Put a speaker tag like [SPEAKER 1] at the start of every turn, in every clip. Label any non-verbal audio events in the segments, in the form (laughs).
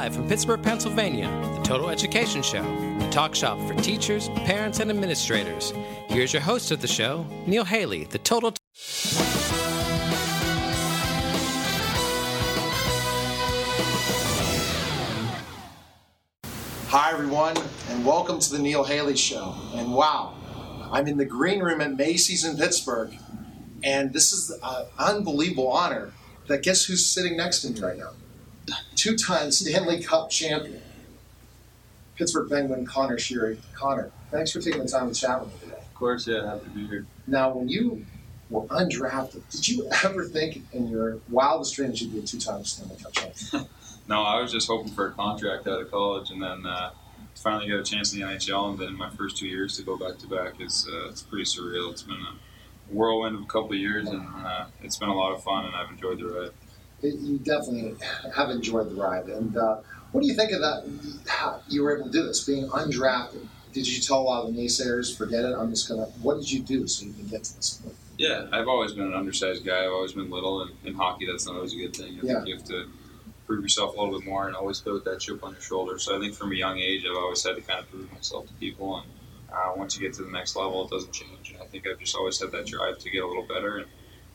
[SPEAKER 1] Live from Pittsburgh, Pennsylvania, the Total Education Show, the talk shop for teachers, parents, and administrators. Here's your host of the show, Neil Haley, the Total.
[SPEAKER 2] Hi, everyone, and welcome to the Neil Haley Show. And wow, I'm in the green room at Macy's in Pittsburgh, and this is an unbelievable honor. That guess who's sitting next to me right now? Two-time Stanley Cup champion, Pittsburgh Penguin Conor Sheary. Conor, thanks for taking the time to chat with me today.
[SPEAKER 3] Of course, yeah, happy to be here.
[SPEAKER 2] Now, when you were undrafted, did you ever think in your wildest dreams you'd be a two-time Stanley Cup champion? (laughs)
[SPEAKER 3] No, I was just hoping for a contract out of college, and then uh, finally get a chance in the NHL, and then my first two years to go back to back is uh, it's pretty surreal. It's been a whirlwind of a couple of years, and uh, it's been a lot of fun, and I've enjoyed the ride.
[SPEAKER 2] It- you definitely have enjoyed the ride. And uh, what do you think of that? How you were able to do this, being undrafted. Did you tell a lot of the naysayers, forget it? I'm just gonna. What did you do so you can get to this point?
[SPEAKER 3] Yeah, I've always been an undersized guy. I've always been little, and in hockey, that's not always a good thing. I
[SPEAKER 2] Yeah.
[SPEAKER 3] think you have to prove yourself a little bit more and always with that chip on your shoulder. So I think from a young age, I've always had to kind of prove myself to people. And uh, once you get to the next level, it doesn't change. And I think I've just always had that drive to get a little better. And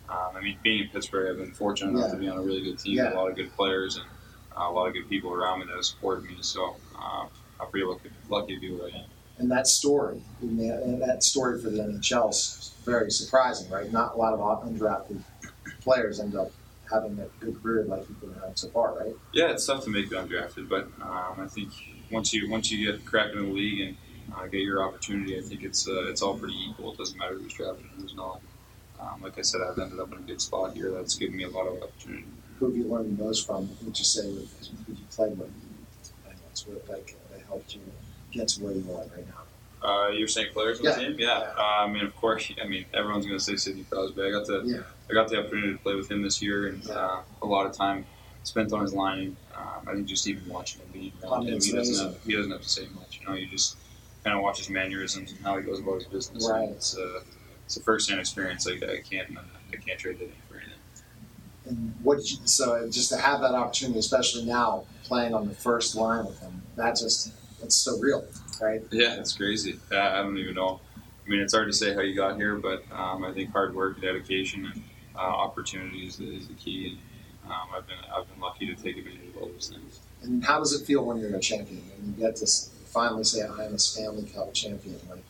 [SPEAKER 3] um, I mean, being in Pittsburgh, I've been fortunate enough
[SPEAKER 2] Yeah.
[SPEAKER 3] to be on a really good team,
[SPEAKER 2] Yeah.
[SPEAKER 3] with a lot of good players, and uh, a lot of good people around me that have supported me. So uh, I'm pretty lucky, lucky to be where I am.
[SPEAKER 2] And that story, in the, and that story for the NHL is very surprising, right? Not a lot of undrafted players end up having a good career like you've been having so far, right?
[SPEAKER 3] Yeah, it's tough to make the undrafted, but um, I think once you once you get cracking in the league and uh, get your opportunity, I think it's uh, it's all pretty equal. It doesn't matter who's drafted and who's not. Um, like I said, I've ended up in a good spot here. That's given me a lot of opportunity.
[SPEAKER 2] Who have you learned the most from? Would you say with who you played with? And what's what like that helped you get to where you are right now?
[SPEAKER 3] Uh, you're saying players on
[SPEAKER 2] Yeah.
[SPEAKER 3] the team? Yeah. Uh, I mean, of course. (laughs) I mean, everyone's going to say Sidney Crosby. I got the
[SPEAKER 2] Yeah.
[SPEAKER 3] I got the opportunity to play with him this year, and
[SPEAKER 2] Yeah.
[SPEAKER 3] uh, a lot of time spent on his line. Um, I think just even watching him being
[SPEAKER 2] I
[SPEAKER 3] around him, he doesn't have he doesn't have to say much. You know, you just kind of watch his mannerisms and how he goes about his business.
[SPEAKER 2] Right.
[SPEAKER 3] It's uh, it's a first hand experience. Like I can't uh, I can't trade that in for anything.
[SPEAKER 2] And what did you, so just to have that opportunity, especially now playing on the first line with him, that just it's so real, right?
[SPEAKER 3] Yeah, it's crazy. I don't even know. I mean, it's hard to say how you got here, but um, I think hard work, dedication, and uh, opportunity is the, is the key. And um, I've been I've been lucky to take advantage of all those things.
[SPEAKER 2] And how does it feel when you're a champion and you get to finally say, "I am a Stanley Cup champion"? Like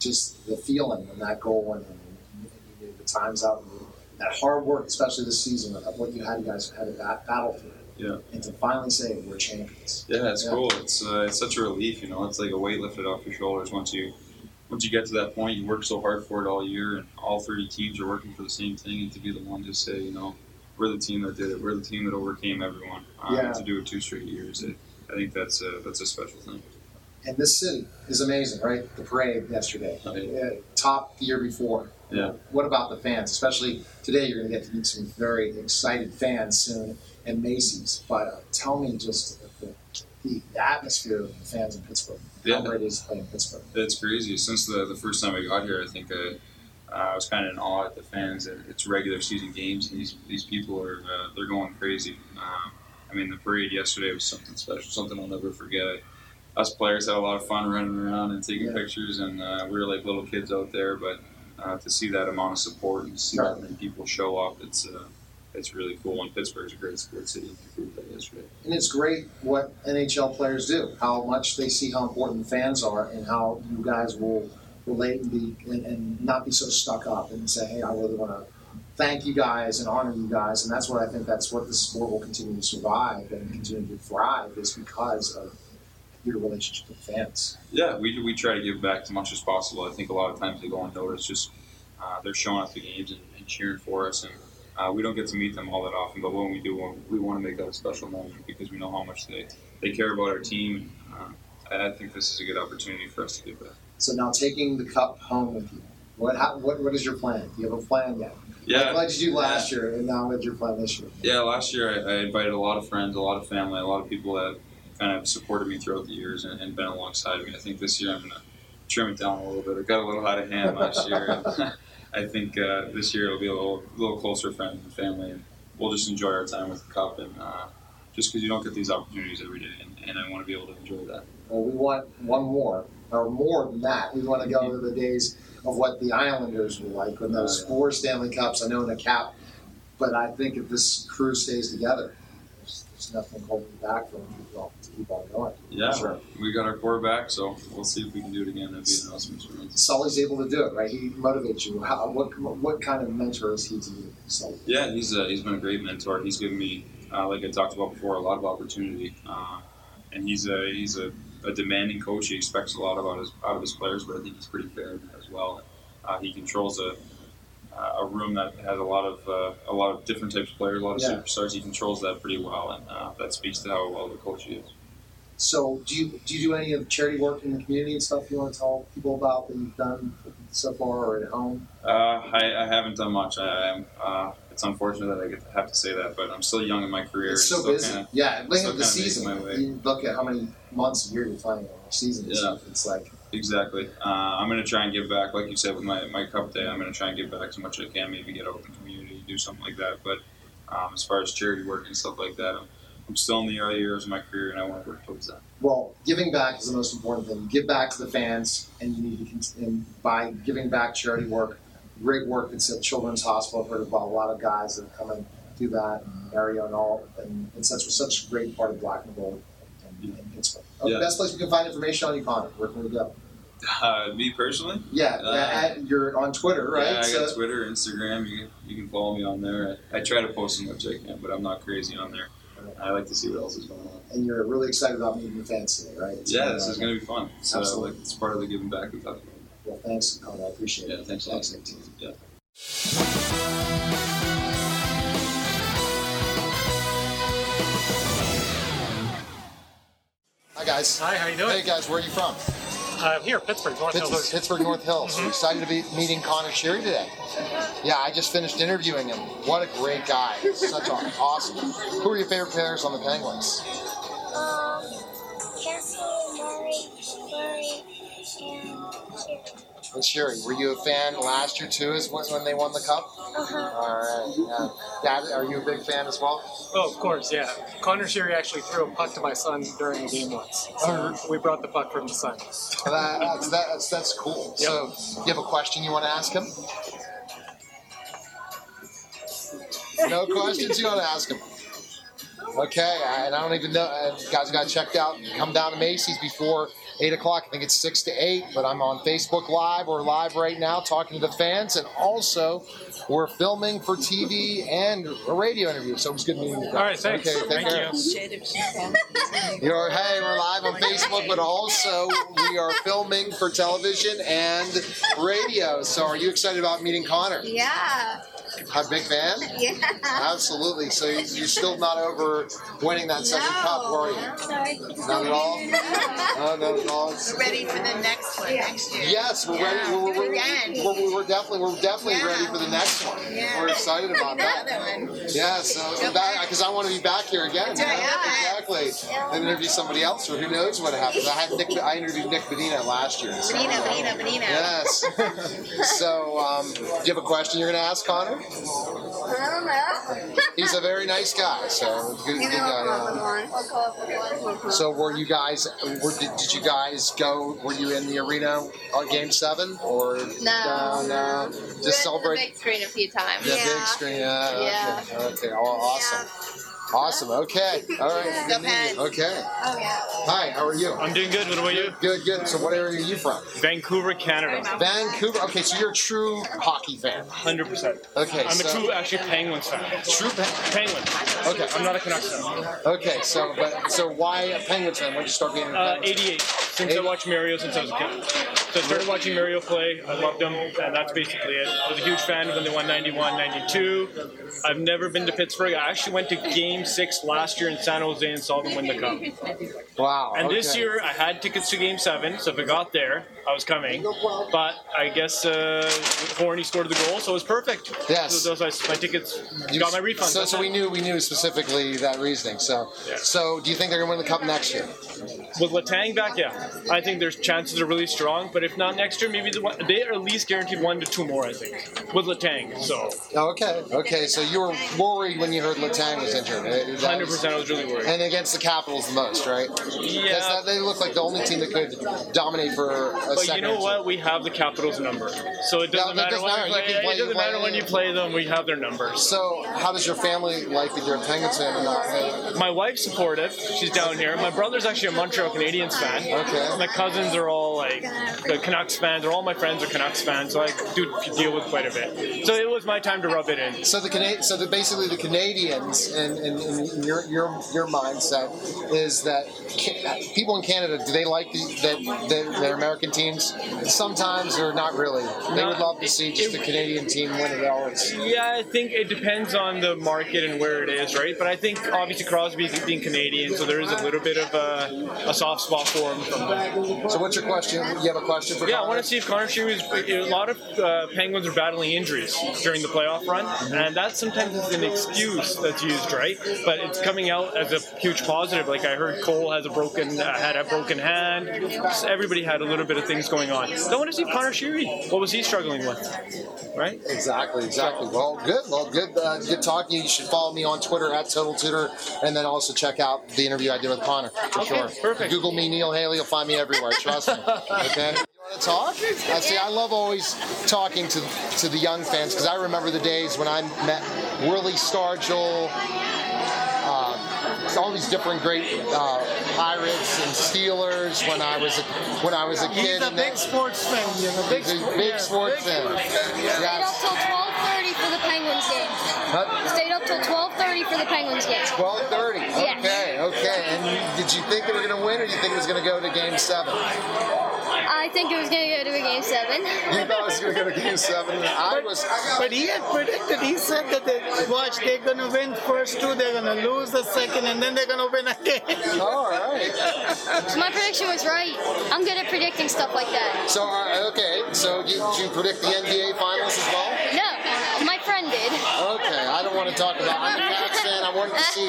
[SPEAKER 2] just the feeling when that goal went in, and you knew the times out, and that hard work, especially this season, of what you had, you guys had to bat- battle through.
[SPEAKER 3] Yeah.
[SPEAKER 2] And to finally say we're champions.
[SPEAKER 3] Yeah, it's
[SPEAKER 2] Yeah.
[SPEAKER 3] cool. It's uh, it's such a relief, you know. It's like a weight lifted off your shoulders once you once you get to that point. You work so hard for it all year, and all thirty teams are working for the same thing. And to be the one to say, you know, we're the team that did it. We're the team that overcame everyone. Um,
[SPEAKER 2] Yeah.
[SPEAKER 3] To do it two straight years, it, I think that's a that's a special thing.
[SPEAKER 2] And this city is amazing, right? The parade yesterday,
[SPEAKER 3] Oh,
[SPEAKER 2] uh, top the year before.
[SPEAKER 3] Yeah.
[SPEAKER 2] What about the fans? Especially today, you're going to get to meet some very excited fans soon at Macy's. But uh, tell me just the, the, the atmosphere of the fans in Pittsburgh.
[SPEAKER 3] Yeah.
[SPEAKER 2] How it is to play in Pittsburgh.
[SPEAKER 3] It's crazy. Since the, the first time I got here, I think I, uh, I was kind of in awe at the fans. It- It's regular season games, and these these people are uh, they're going crazy. Um, I mean, the parade yesterday was something special, something I'll never forget. Us players had a lot of fun running around and taking
[SPEAKER 2] Yeah.
[SPEAKER 3] pictures, and uh, we were like little kids out there. But uh, to see that amount of support and see that many people show up, it's uh, it's really cool. And Pittsburgh's a great sports city. You proved that yesterday.
[SPEAKER 2] And it's great what NHL players do, how much they see how important the fans are, and how you guys will relate and be and, and not be so stuck up and say, "Hey, I really want to thank you guys and honor you guys." And that's what I think that's what the sport will continue to survive and continue to thrive is because of your relationship with fans.
[SPEAKER 3] Yeah, we, we try to give back as much as possible. I think a lot of times they go unnoticed just uh, they're showing up to games and, and cheering for us. And uh, we don't get to meet them all that often, but when we do, we want to make that a special moment because we know how much they, they care about our team. And, uh, I think this is a good opportunity for us to give back.
[SPEAKER 4] So now taking the cup home with you. What, how, what, what is your plan? Do you have a plan yet?
[SPEAKER 3] Yeah,
[SPEAKER 4] What did you do last year, and now what's your plan this year?
[SPEAKER 3] Yeah, last year I, I invited a lot of friends, a lot of family, a lot of people that kind of supported me throughout the years and, and been alongside me. I think this year I'm going to trim it down a little bit. I got a little out of hand last year. (laughs) I think uh, this year it'll be a little, little closer friends and family, and we'll just enjoy our time with the cup. And uh, just because you don't get these opportunities every day, and, and I want to be able to enjoy that.
[SPEAKER 4] Well, we want one more, or more than that. We want to go to the days of what the Islanders were like when those
[SPEAKER 3] Oh,
[SPEAKER 4] four Stanley Cups. I know in the cap, but I think if this crew stays together, there's, nothing holding back from to keep on going.
[SPEAKER 3] Yeah,
[SPEAKER 4] Sure.
[SPEAKER 3] we got our quarterback, so we'll see if we can do it again. That'd be an awesome experience.
[SPEAKER 4] Sully's able to do it, right? He motivates you. How, what what kind of mentor is he to you? Sully?
[SPEAKER 3] Yeah, he's uh, he's been a great mentor. He's given me, uh, like I talked about before, a lot of opportunity. Uh, and he's a he's a, a demanding coach. He expects a lot about his out of his players, but I think he's pretty fair as well. Uh, he controls a a room that has a lot of uh, a lot of different types of players, a lot of
[SPEAKER 4] Yeah.
[SPEAKER 3] superstars. He controls that pretty well, and uh, that speaks to how well the coach he is.
[SPEAKER 4] So, do you do you do any of charity work in the community and stuff you want to tell people about that you've done so far, or at home?
[SPEAKER 3] Uh, I, I haven't done much. I, I'm. Uh, it's unfortunate that I get to have to say that, but I'm still young in my career.
[SPEAKER 4] It's so
[SPEAKER 3] still
[SPEAKER 4] busy.
[SPEAKER 3] Kinda,
[SPEAKER 4] yeah,
[SPEAKER 3] still
[SPEAKER 4] at the season. You look at how many months a year you're playing in a season. and
[SPEAKER 3] Yeah.
[SPEAKER 4] stuff. It's like
[SPEAKER 3] Exactly. Uh, I'm going to try and give back, like you said, with my, my cup day. I'm going to try and give back as much as I can. Maybe get the community, do something like that. But um, as far as charity work and stuff like that, I'm, I'm still in the early years of my career, and I want to work towards that.
[SPEAKER 4] Well, giving back is the most important thing. Give back to the fans, and you need to continue by giving back charity work. Great work that's at Children's Hospital. I've heard about a lot of guys that have come and do that in area and all, and it's such such a great part of Black and Gold in, in Pittsburgh.
[SPEAKER 3] Yeah.
[SPEAKER 4] The best place we can find information on you, Conor. Where can we go?
[SPEAKER 3] Uh, me personally,
[SPEAKER 4] Yeah,
[SPEAKER 3] Uh,
[SPEAKER 4] at, you're on Twitter, right?
[SPEAKER 3] yeah, I got
[SPEAKER 4] So-
[SPEAKER 3] Twitter, Instagram. You can, you can follow me on there. I, I try to post as much as I can, but I'm not crazy on there. I like to see what else is going on.
[SPEAKER 4] and you're really excited about meeting the fans today, right? It's
[SPEAKER 3] Yeah, this
[SPEAKER 4] uh,
[SPEAKER 3] is going to be fun. It's, uh,
[SPEAKER 4] Absolutely.
[SPEAKER 3] like, it's part of the giving back we talked about.
[SPEAKER 4] Well, thanks, Conor. I appreciate
[SPEAKER 3] Yeah,
[SPEAKER 4] it.
[SPEAKER 3] thanks a lot.
[SPEAKER 4] Thanks,
[SPEAKER 3] Yeah.
[SPEAKER 4] Guys.
[SPEAKER 5] Hi, how you doing?
[SPEAKER 4] Hey, guys. Where are you from?
[SPEAKER 5] I'm here, Pittsburgh, North
[SPEAKER 4] Pittsburgh,
[SPEAKER 5] Hills.
[SPEAKER 4] Pittsburgh North Hills.
[SPEAKER 5] Mm-hmm.
[SPEAKER 4] Excited to be meeting Conor Sheary today. Yeah, I just finished interviewing him. What a great guy. Such an awesome. Who are your favorite players on the Penguins?
[SPEAKER 6] Um, And
[SPEAKER 4] Sheary, were you a fan last year too, as when when they won the cup?
[SPEAKER 6] Uh-huh.
[SPEAKER 4] All right. Yeah. Dad, are you a big fan as well?
[SPEAKER 5] Oh, of course, yeah. Conor Sheary actually threw a puck to my son during a game once. So we brought the puck from the son.
[SPEAKER 4] That, that's, that's that's cool. So, you have a question you want to ask him? No (laughs) questions you want to ask him. Okay, I- and I don't even know. Uh, guys got checked out. Come down to Macy's before eight o'clock. I think it's six to eight. But I'm on Facebook Live. We're live right now talking to the fans, and also we're filming for TV and a radio interview. So it was good meeting you. Guys.
[SPEAKER 5] All right, thanks.
[SPEAKER 4] Okay, take
[SPEAKER 5] Thank
[SPEAKER 4] care.
[SPEAKER 5] you. (laughs)
[SPEAKER 4] You're, hey, we're live on Facebook, but also we are filming for television and radio. So, are you excited about meeting Conor?
[SPEAKER 6] Yeah,
[SPEAKER 4] I'm a big fan.
[SPEAKER 6] yeah.
[SPEAKER 4] Absolutely. So, you- you're still not over winning that second cup, were you? No, Not at all. (laughs) No, not at all. It's-
[SPEAKER 7] ready for the next one next year.
[SPEAKER 4] Yes, we're ready.
[SPEAKER 7] Yeah,
[SPEAKER 4] We're,
[SPEAKER 7] do it
[SPEAKER 4] we're, we're, we're definitely we're definitely
[SPEAKER 7] Yeah.
[SPEAKER 4] ready for the next one.
[SPEAKER 7] Yeah.
[SPEAKER 4] We're excited about that.
[SPEAKER 7] Another one.
[SPEAKER 4] Yeah, so because I want to be back here again.
[SPEAKER 7] That's right,
[SPEAKER 4] you know?
[SPEAKER 7] yeah.
[SPEAKER 4] Exactly. And interview somebody else, or who knows what happens. I had Nick. I interviewed Nick Medina last year. so-
[SPEAKER 7] Bonino, Bonino, Bonino.
[SPEAKER 4] Yes. (laughs) so, um, do you have a question you're going to ask Conor?
[SPEAKER 6] I don't know.
[SPEAKER 4] He's a very nice guy. So good, good
[SPEAKER 6] know, I'll come up with
[SPEAKER 4] guy.
[SPEAKER 6] one. I'll come up with one.
[SPEAKER 4] So, were you guys? Were, did, did you guys go? Were you in the arena on Game Seven, or no? no. Just
[SPEAKER 7] The
[SPEAKER 4] celebrate
[SPEAKER 7] big screen a few times.
[SPEAKER 4] the
[SPEAKER 6] Yeah.
[SPEAKER 4] big screen. Yeah.
[SPEAKER 6] Yeah.
[SPEAKER 4] Okay. okay. Awesome. Awesome. Okay. All right.
[SPEAKER 7] Go Pens.
[SPEAKER 4] Okay.
[SPEAKER 7] Oh yeah.
[SPEAKER 4] Hi. How are you?
[SPEAKER 8] I'm doing good. What about you?
[SPEAKER 4] Good. Good. So, what area are you from?
[SPEAKER 8] Vancouver, Canada.
[SPEAKER 4] Vancouver. Okay. So you're a true hockey fan.
[SPEAKER 8] 100%.
[SPEAKER 4] Okay.
[SPEAKER 8] I'm
[SPEAKER 4] so,
[SPEAKER 8] a true, actually, Penguins fan.
[SPEAKER 4] True. Pen-
[SPEAKER 8] Penguins.
[SPEAKER 4] Okay.
[SPEAKER 8] I'm not a Canucks fan.
[SPEAKER 4] Okay. So, but so why a Penguins fan? When did you start being a
[SPEAKER 8] Uh,
[SPEAKER 4] Penguins fan?
[SPEAKER 8] 88. Since I watched Mario since I was a kid. So I started watching Mario play. I loved him, and that's basically it. I was a huge fan when they won 91, 92. I've never been to Pittsburgh. I actually went to Six last year in San Jose and saw them win the cup. (laughs)
[SPEAKER 4] Wow.
[SPEAKER 8] And this
[SPEAKER 4] okay.
[SPEAKER 8] year, I had tickets to Game Seven, so if I got there, I was coming. But I guess uh, Horny scored the goal, so it was perfect.
[SPEAKER 4] Yes.
[SPEAKER 8] So those my tickets you, got my refund.
[SPEAKER 4] So, so we knew we knew specifically that reasoning. So,
[SPEAKER 8] Yeah.
[SPEAKER 4] so do you think they're gonna win the cup next year?
[SPEAKER 8] With Letang back, yeah, I think their chances are really strong. But if not next year, maybe the one, they are at least guaranteed one to two more. I think with Letang. So
[SPEAKER 4] Oh, okay. Okay. So you were worried when you heard Letang was injured.
[SPEAKER 8] 100, percent I was really worried.
[SPEAKER 4] And against the Capitals the most, right?
[SPEAKER 8] Yeah.
[SPEAKER 4] They look like the only team that could dominate for a
[SPEAKER 8] But you
[SPEAKER 4] second.
[SPEAKER 8] know
[SPEAKER 4] or two.
[SPEAKER 8] what? We have the Capitals number, so it doesn't
[SPEAKER 4] that
[SPEAKER 8] matter
[SPEAKER 4] doesn't
[SPEAKER 8] when
[SPEAKER 4] matter.
[SPEAKER 8] you
[SPEAKER 4] You
[SPEAKER 8] play.
[SPEAKER 4] play-
[SPEAKER 8] It doesn't
[SPEAKER 4] you
[SPEAKER 8] matter when you play them. We have their numbers.
[SPEAKER 4] So, how does your family like that you're a Penguins fan and not?
[SPEAKER 8] My wife's supportive. She's down here. My brother's actually a Montreal Canadiens fan.
[SPEAKER 4] Okay.
[SPEAKER 8] My cousins are all like the Canucks fans, or all my friends are Canucks fans, so I do deal with quite a bit. So it was my time to rub it in.
[SPEAKER 4] So the Cana- so the, basically the Canadians and in, in, in your your your mindset is that people in Canada do they like the, that that their American teams? Sometimes or not really. They would love to see just the Canadian team win it always.
[SPEAKER 8] Yeah, I think it depends on the market and where it is, right? But I think obviously Crosby being Canadian, so there is a little bit of a, a soft spot for him. From
[SPEAKER 4] So what's your question? You have a question for?
[SPEAKER 8] Yeah, I want to see if Conor Sheary is. A lot of uh, Penguins are battling injuries during the playoff run, and that sometimes is an excuse that's used, right? But it's coming out as a huge positive. Like I heard Cole has a broken, uh, had a broken hand. Just everybody had a little bit of things going on. So I want to see Conor Sheary. What was he struggling with? Right?
[SPEAKER 4] Exactly, exactly. Well, good. Well, good. Uh, good talking. You should follow me on Twitter at Total Tutor, and then also check out the interview I did with Conor for
[SPEAKER 8] Okay,
[SPEAKER 4] sure.
[SPEAKER 8] perfect.
[SPEAKER 4] Google me, Neil Haley. You'll find me everywhere. Trust me. Okay. (laughs) You want to talk? I see. I love always talking to to the young fans because I remember the days when I met Willie Stargell. All these different great uh, Pirates and Steelers when I was a, when I was a kid.
[SPEAKER 9] He's
[SPEAKER 4] kid.
[SPEAKER 9] a big
[SPEAKER 4] that-
[SPEAKER 9] sports fan, you know. Big,
[SPEAKER 4] He's a
[SPEAKER 9] sport-
[SPEAKER 4] big
[SPEAKER 9] yeah,
[SPEAKER 4] sports
[SPEAKER 9] big
[SPEAKER 4] fan.
[SPEAKER 9] sports
[SPEAKER 6] Stayed up till 12:30 for the Penguins game.
[SPEAKER 4] Huh?
[SPEAKER 6] Stayed up till 12:30 for the Penguins game.
[SPEAKER 4] Twelve thirty.
[SPEAKER 6] Yes.
[SPEAKER 4] Okay, okay. And did you think they were going to win, or do you think it was going to go to Game Seven?
[SPEAKER 6] I think it was gonna go to a game seven.
[SPEAKER 4] You thought it was going to go to Game Seven. I was.
[SPEAKER 9] But he had predicted, he said that they, watch, they're going to win first two, they're going to lose the second, and then they're going to win again. (laughs)
[SPEAKER 4] All right.
[SPEAKER 6] My prediction was right. I'm good at predicting stuff like that.
[SPEAKER 4] So uh, okay. So you, did you predict the NBA Finals as well?
[SPEAKER 6] No, my friend did.
[SPEAKER 4] Okay. I want to talk about. I'm a Canucks fan. I wanted to see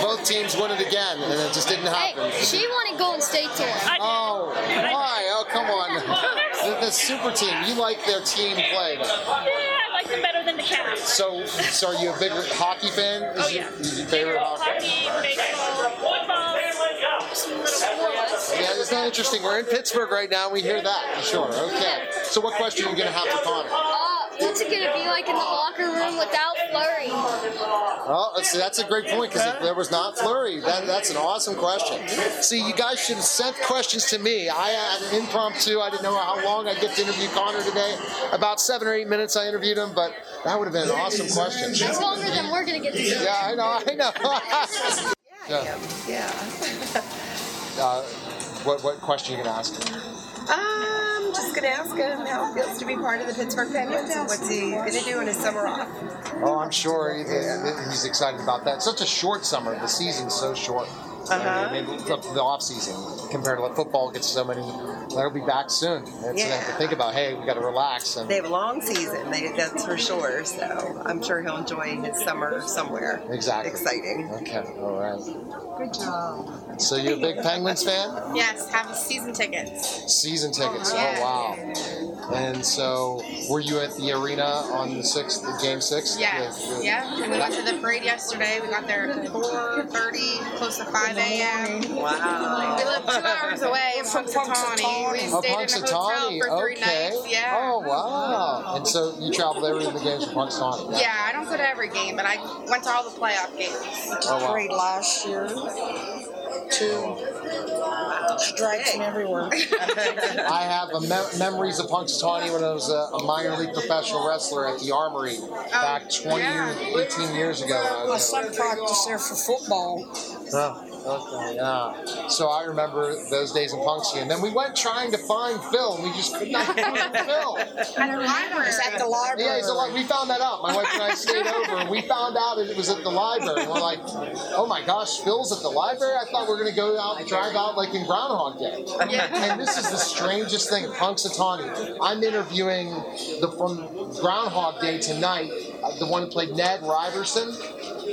[SPEAKER 4] both teams win it again, and it just didn't
[SPEAKER 6] Hey,
[SPEAKER 4] happen.
[SPEAKER 6] she wanted Golden State to win.
[SPEAKER 4] Oh, why? Oh, come on. The, the super team. You like their team play.
[SPEAKER 10] Yeah, I like them better than the Cavs.
[SPEAKER 4] So, so are you a big hockey fan? Is
[SPEAKER 10] Oh,
[SPEAKER 4] your-
[SPEAKER 10] yeah.
[SPEAKER 4] Is your favorite hockey?
[SPEAKER 10] Hockey, baseball, football, some little sports.
[SPEAKER 4] Yeah, it's not interesting. We're in Pittsburgh right now. and We hear that. for Sure. Okay. So, what question are you going to have for Conor?
[SPEAKER 6] Uh, what's it gonna be like in the locker room without Fleury?
[SPEAKER 4] Oh, see, that's a great point because there was not Fleury. That, that's an awesome question. See, you guys should have sent questions to me. I had an impromptu. I didn't know how long I'd get to interview Conor today. About seven or eight minutes I interviewed him, but that would have been an awesome question.
[SPEAKER 6] That's longer than we're gonna get to do.
[SPEAKER 4] Yeah, I know. I know. (laughs) yeah.
[SPEAKER 11] Yeah. (laughs)
[SPEAKER 4] Uh, what what question are you gonna ask?
[SPEAKER 11] I'm just going to ask him how it feels to be part of the Pittsburgh Penguins and what's he going to do in his summer off.
[SPEAKER 4] Oh, I'm sure he's excited about that. Such a short summer. The season's so short.
[SPEAKER 11] Uh-huh.
[SPEAKER 4] I mean, it's up to the off season compared to like football gets so many. They'll be back soon. It's they have to think about. Hey, we got to relax and
[SPEAKER 11] They have a long season, they, that's for sure. So I'm sure he'll enjoy his summer somewhere.
[SPEAKER 4] exactly
[SPEAKER 11] Exciting.
[SPEAKER 4] Okay, all right.
[SPEAKER 11] Good job.
[SPEAKER 4] So you're a big Penguins fan?
[SPEAKER 7] Yes, have season tickets.
[SPEAKER 4] Season tickets.
[SPEAKER 7] Yeah.
[SPEAKER 4] Oh wow. And so, were you at the arena on the sixth, the game six?
[SPEAKER 7] Yes,
[SPEAKER 4] The- the-
[SPEAKER 7] yeah. We went to the parade yesterday. We got there at 4.30, close to 5 a.m.
[SPEAKER 11] Wow.
[SPEAKER 7] We live two hours away (laughs) in Punxsutawney. We
[SPEAKER 4] Oh,
[SPEAKER 7] stayed in a hotel for three
[SPEAKER 4] Okay.
[SPEAKER 7] nights. Yeah.
[SPEAKER 4] Oh, wow. And so you traveled every game the games from Punxsutawney.
[SPEAKER 7] Yeah, I don't go to every game, but I went to all the playoff games.
[SPEAKER 4] Oh, wow.
[SPEAKER 12] Great last year. Two strikes and everywhere. (laughs)
[SPEAKER 4] I have a me- memories of Punxsutawney when I was a, a minor league professional wrestler at the Armory back 20,
[SPEAKER 12] yeah.
[SPEAKER 4] 18 years ago. I
[SPEAKER 12] My son practiced there for football.
[SPEAKER 4] Okay, yeah. So I remember those days in Punxsutawney. And then we went trying to find Phil, and we just could not find Phil. (laughs)
[SPEAKER 7] At the library.
[SPEAKER 12] At the library.
[SPEAKER 4] Yeah, he's a, li- we found that out. My wife and I stayed over, and we found out it was at the library. And we're like, oh my gosh, Phil's at the library? I thought we were going to go out and drive out like in Groundhog Day. Yeah. And this is the strangest thing, Punxsutawney. I'm interviewing the from Groundhog Day tonight, uh, the one who played Ned Ryerson.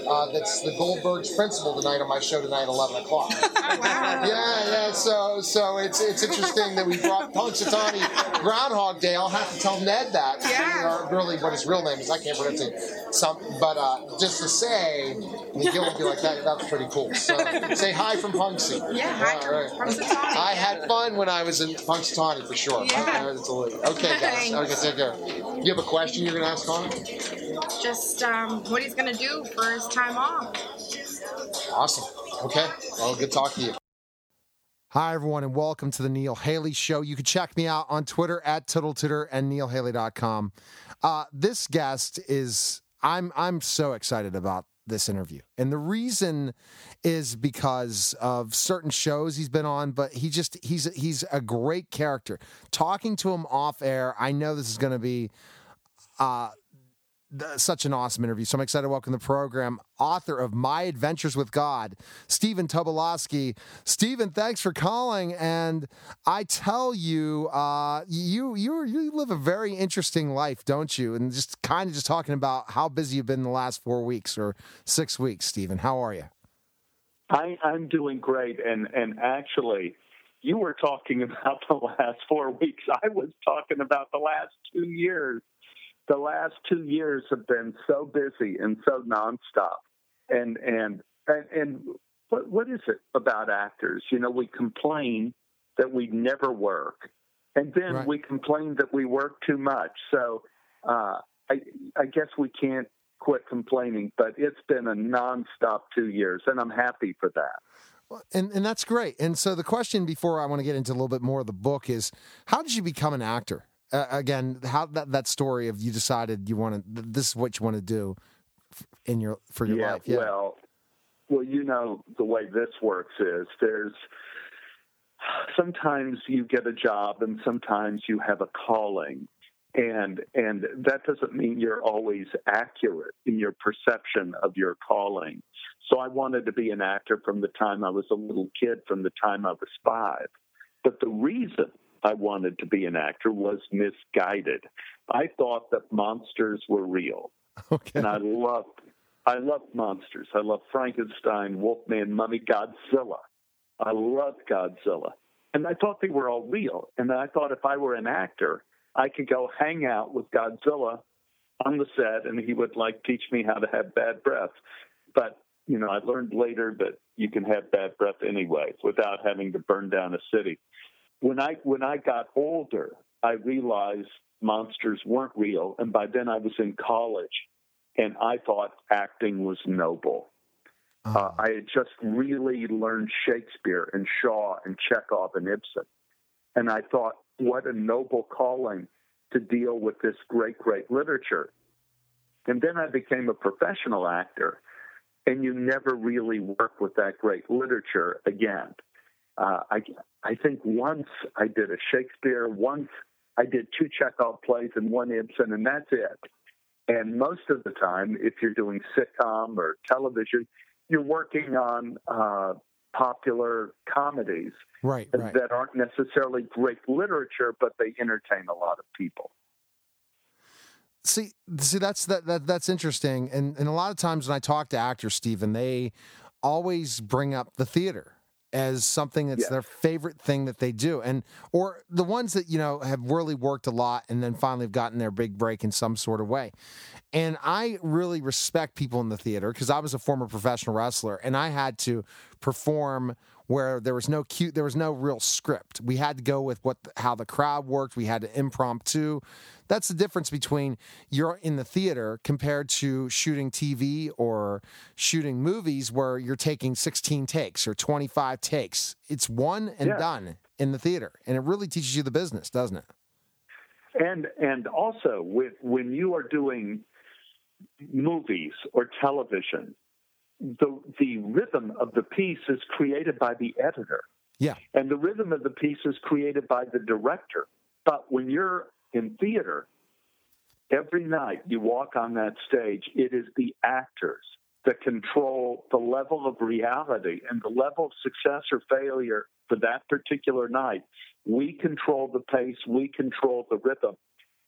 [SPEAKER 4] Uh, that's the Goldberg's principal tonight on my show tonight, at 11 o'clock. (laughs) wow. Yeah, yeah. So, so it's it's interesting that we brought Punxsutawney Groundhog Day. I'll have to tell Ned that.
[SPEAKER 7] Yeah.
[SPEAKER 4] Really, what his real name is, I can't pronounce it. Some, but uh, just to say, Gil would be like that. That's pretty cool. So, say hi from Punxsy.
[SPEAKER 7] Yeah, hi
[SPEAKER 4] All
[SPEAKER 7] from. Punxsutawney.
[SPEAKER 4] I had fun when I was in Punxsutawney for sure.
[SPEAKER 7] Yeah.
[SPEAKER 4] Absolutely. Okay, guys. Okay, take care. You have a question you're going to ask Conor?
[SPEAKER 7] Just um, what he's going to do for his time off.
[SPEAKER 4] Awesome. Okay. Well, good talking to you.
[SPEAKER 13] Hi, everyone, and welcome to the Neil Haley Show. You can check me out on Twitter at TotalTutor and neilhaley.com. Uh, this guest is, I'm, I'm so excited about this interview. And the reason is because of certain shows he's been on, but he just, he's, he's a great character. Talking to him off air, I know this is going to be, uh, such an awesome interview. So I'm excited to welcome the program author of My Adventures with God, Stephen Tobolowsky. Stephen, thanks for calling. And I tell you, uh, you you you live a very interesting life, don't you? And just kind of just talking about how busy you've been the last four weeks or six weeks, Stephen. How are you?
[SPEAKER 14] I, I'm doing great, and and actually, you were talking (laughs) about the last four weeks. I was talking about the last two years. The last two years have been so busy and so nonstop, and and and, and what what is it about actors? You know, we complain that we never work, and then
[SPEAKER 13] Right.
[SPEAKER 14] we complain that we work too much. So uh, I I guess we can't quit complaining, but it's been a nonstop two years, and I'm happy for that.
[SPEAKER 13] And and that's great. And so the question before I want to get into a little bit more of the book is, how did you become an actor? Uh, again, how that that story of you decided you want to this is what you want to do in your for your
[SPEAKER 14] yeah,
[SPEAKER 13] life. Yeah.
[SPEAKER 14] Well, well, you know the way this works is there's sometimes you get a job and sometimes you have a calling and and that doesn't mean you're always accurate in your perception of your calling so i wanted to be an actor from the time i was a little kid from the time i was 5 but the reason i wanted to be an actor was misguided i thought that monsters were real
[SPEAKER 13] okay.
[SPEAKER 14] and i loved i loved monsters i loved frankenstein wolfman mummy godzilla I loved Godzilla. And I thought they were all real. And I thought if I were an actor, I could go hang out with Godzilla on the set and he would like teach me how to have bad breath. But, you know, I learned later that you can have bad breath anyway without having to burn down a city. When I when I got older, I realized monsters weren't real and by then I was in college and I thought acting was noble. Uh, I had just really learned Shakespeare and Shaw and Chekhov and Ibsen. And I thought, what a noble calling to deal with this great, great literature. And then I became a professional actor, and you never really work with that great literature again. Uh, I, I think once I did a Shakespeare, once I did two Chekhov plays and one Ibsen, and that's it. And most of the time, if you're doing sitcom or television, you're working on uh, popular comedies
[SPEAKER 13] Right, right.
[SPEAKER 14] that aren't necessarily great literature, but they entertain a lot of people.
[SPEAKER 13] See, see, that's that, that that's interesting, and and a lot of times when I talk to actors, Stephen, they always bring up the theater, as something that's their favorite thing that they do. And or the ones that you know have really worked a lot and then finally have gotten their big break in some sort of way. And i really respect people in the theater because i was a former professional wrestler and i had to perform where there was no cute there was no real script. We had to go with what how the crowd worked. We had to impromptu. That's the difference between you're in the theater compared to shooting tv or shooting movies where you're taking 16 takes or 25 takes. It's one and
[SPEAKER 14] Yeah.
[SPEAKER 13] done in the theater and it really teaches you the business doesn't it?
[SPEAKER 14] And and also with when you are doing movies or television, the the rhythm of the piece is created by the editor.
[SPEAKER 13] Yeah.
[SPEAKER 14] And the rhythm of the piece is created by the director. But when you're in theater, every night you walk on that stage, it is the actors that control the level of reality and the level of success or failure for that particular night. We control the pace, we control the rhythm.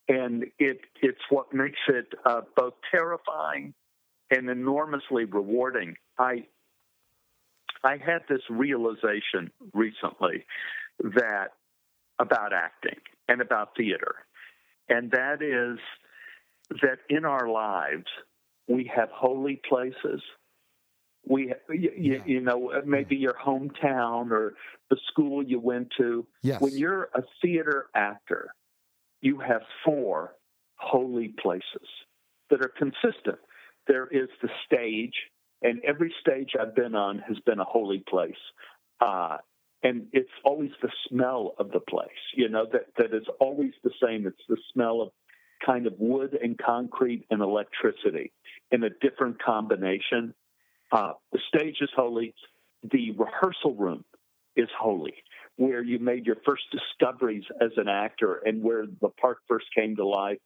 [SPEAKER 14] And it, it's what makes it uh, both terrifying and enormously rewarding. I I had this realization recently that about acting and about theater, and that is that in our lives we have holy places. We, you, you, you know, maybe your hometown or the school you went to.
[SPEAKER 13] Yes.
[SPEAKER 14] When you're a theater actor, you have four holy places that are consistent. There is the stage, and every stage I've been on has been a holy place. Uh, and it's always the smell of the place, you know, that, that is always the same. It's the smell of kind of wood and concrete and electricity in a different combination. Uh, the stage is holy. The rehearsal room is holy, where you made your first discoveries as an actor and where the part first came to life.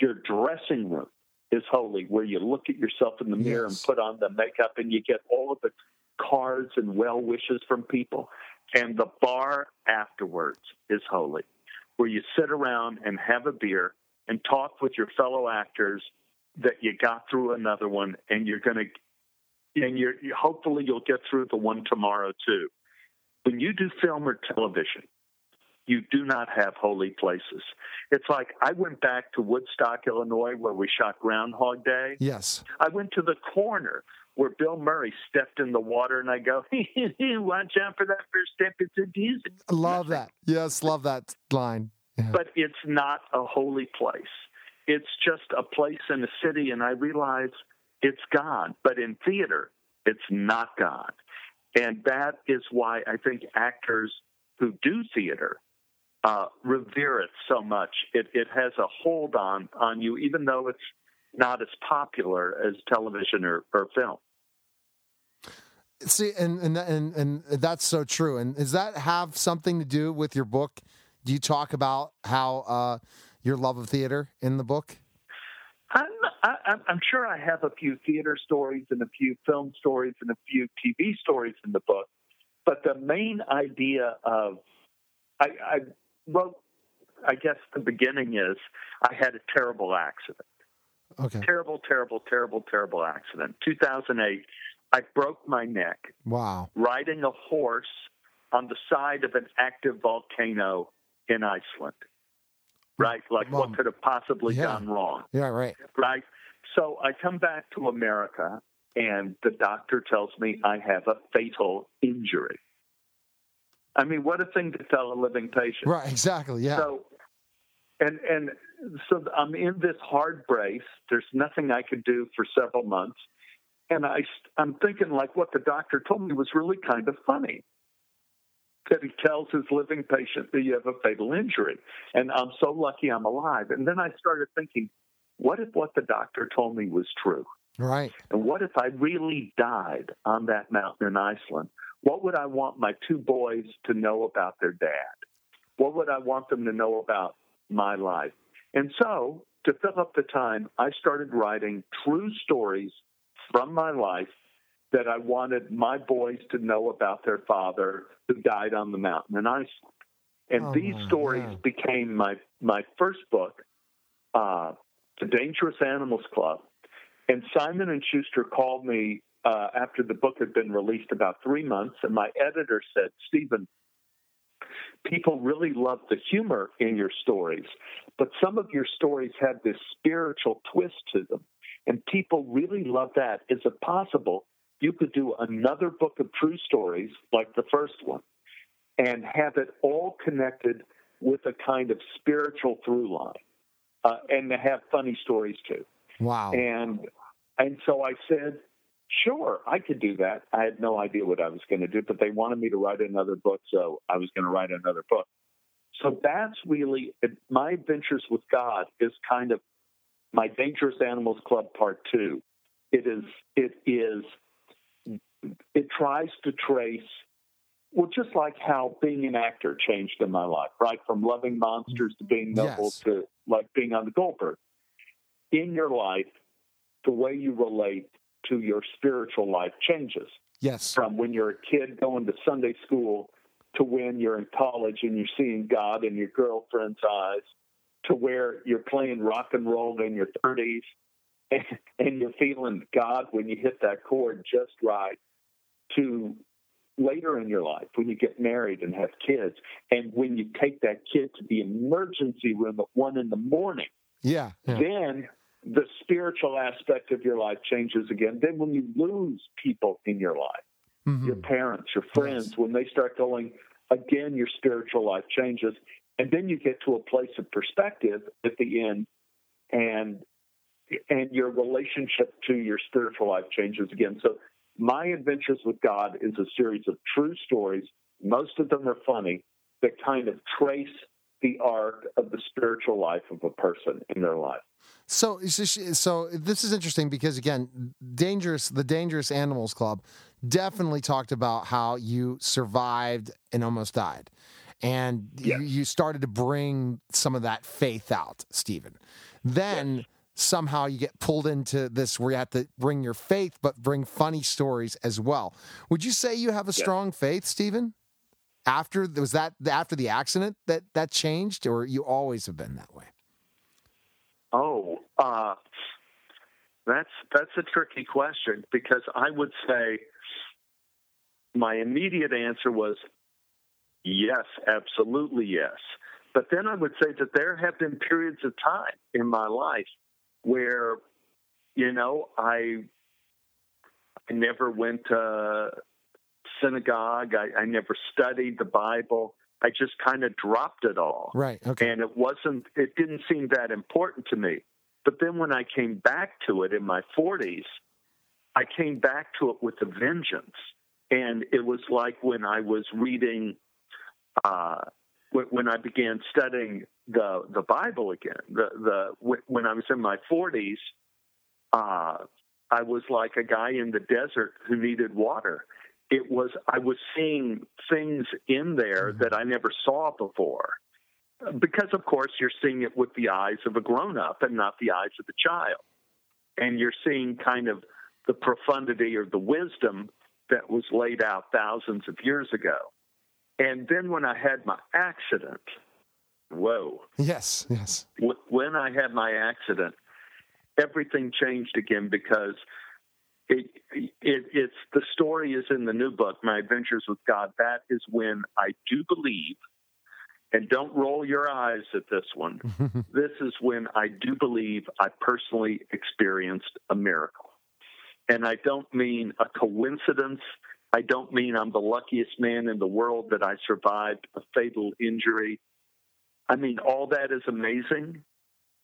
[SPEAKER 14] Your dressing room is holy, where you look at yourself in the mirror and put on the makeup and you get all of the cards and well wishes from people. And the bar afterwards is holy, where you sit around and have a beer and talk with your fellow actors that you got through another one and you're going to and you're you- hopefully you'll get through the one tomorrow too. When you do film or television, you do not have holy places. It's like I went back to Woodstock, Illinois, where we shot Groundhog Day.
[SPEAKER 13] Yes.
[SPEAKER 14] I went to the corner where Bill Murray stepped in the water, and I go, (laughs) "Watch out for that first step; it's a music."
[SPEAKER 13] I love that yes love that line
[SPEAKER 14] But it's not a holy place. It's just a place in a city, and I realize it's God. But in theater, it's not God, and that is why I think actors who do theater uh, revere it so much. It, it has a hold on on you, even though it's not as popular as television or, or film.
[SPEAKER 13] See, and and and and that's so true. And does that have something to do with your book? Do you talk about how uh, your love of theater in the book?
[SPEAKER 14] I'm, I, I'm- I'm sure I have a few theater stories and a few film stories and a few TV stories in the book, but the main idea of I, I wrote, I guess the beginning is I had a terrible accident.
[SPEAKER 13] Okay.
[SPEAKER 14] Terrible, terrible, terrible, terrible accident. 2008, I broke my neck
[SPEAKER 13] Wow.
[SPEAKER 14] riding a horse on the side of an active volcano in Iceland. Right? Like what could have possibly
[SPEAKER 13] Yeah.
[SPEAKER 14] gone wrong
[SPEAKER 13] Yeah. Right.
[SPEAKER 14] right? So I come back to America, and the doctor tells me I have a fatal injury. I mean, what a thing to tell a living patient.
[SPEAKER 13] Right. Exactly. Yeah.
[SPEAKER 14] So, and and so I'm in this hard brace. There's nothing I could do for several months, and I I'm thinking like what the doctor told me was really kind of funny. That he tells his living patient that you have a fatal injury, and I'm so lucky I'm alive. And then I started thinking, what if what the doctor told me was true?
[SPEAKER 13] right.
[SPEAKER 14] And what if I really died on that mountain in Iceland? What would I want my two boys to know about their dad? What would I want them to know about my life? And so, to fill up the time, I started writing true stories from my life that I wanted my boys to know about their father who died on the mountain in Iceland. And
[SPEAKER 13] Oh,
[SPEAKER 14] these stories
[SPEAKER 13] God.
[SPEAKER 14] became my, my first book, uh, The Dangerous Animals Club. And Simon and Schuster called me uh, after the book had been released about three months, and my editor said, Stephen, people really love the humor in your stories, but some of your stories have this spiritual twist to them, and people really love that. Is it possible you could do another book of true stories like the first one and have it all connected with a kind of spiritual through line uh, and to have funny stories too?
[SPEAKER 13] Wow.
[SPEAKER 14] And and so I said, sure, I could do that. I had no idea what I was going to do, but they wanted me to write another book, so I was going to write another book. So that's really my adventures with God is kind of my Dangerous Animals Club Part Two. It is it is it tries to trace well, just like how being an actor changed in my life, right? From loving monsters to being noble
[SPEAKER 13] Yes.
[SPEAKER 14] to like being on the Goldberg. In your life, the way you relate to your spiritual life changes.
[SPEAKER 13] Yes.
[SPEAKER 14] From when you're a kid going to Sunday school to when you're in college and you're seeing God in your girlfriend's eyes to where you're playing rock and roll in your 30s and, and you're feeling God when you hit that chord just right to later in your life when you get married and have kids and when you take that kid to the emergency room at one in the morning
[SPEAKER 13] Yeah. yeah.
[SPEAKER 14] then the spiritual aspect of your life changes again. Then when you lose people in your life,
[SPEAKER 13] Mm-hmm.
[SPEAKER 14] your parents, your friends, when they start going, again, your spiritual life changes. And then you get to a place of perspective at the end and and your relationship to your spiritual life changes again. So my adventures with God is a series of true stories. Most of them are funny that kind of trace the arc of the spiritual life of a person in their life.
[SPEAKER 13] So, so this is interesting because again, dangerous. The Dangerous Animals Club definitely talked about how you survived and almost died, and you, you started to bring some of that faith out, Stephen. Then somehow you get pulled into this where you have to bring your faith, but bring funny stories as well. Would you say you have a strong faith, Stephen? After was that after the accident that that changed, or you always have been that way?
[SPEAKER 14] Uh, that's that's a tricky question because I would say my immediate answer was yes, absolutely yes. But then I would say that there have been periods of time in my life where, you know, I I never went to synagogue. I, I never studied the Bible. I just kind of dropped it all.
[SPEAKER 13] Right. Okay.
[SPEAKER 14] And it wasn't, it didn't seem that important to me. But then when I came back to it in my 40s, I came back to it with a vengeance. And it was like when I was reading, uh, when, I began studying the the Bible again. The the when- when I was in my 40s, uh, I was like a guy in the desert who needed water. It was I was seeing things in there that I never saw before because of course you're seeing it with the eyes of a grown up and not the eyes of a child and you're seeing kind of the profundity or the wisdom that was laid out thousands of years ago and then when i had my accident whoa
[SPEAKER 13] Yes. Yes.
[SPEAKER 14] When i had my accident everything changed again because it, it, it's the story is in the new book, My Adventures with God. That is when I do believe, and don't roll your eyes at this one. (laughs) this is when I do believe I personally experienced a miracle. And I don't mean a coincidence. I don't mean I'm the luckiest man in the world that I survived a fatal injury. I mean, all that is amazing.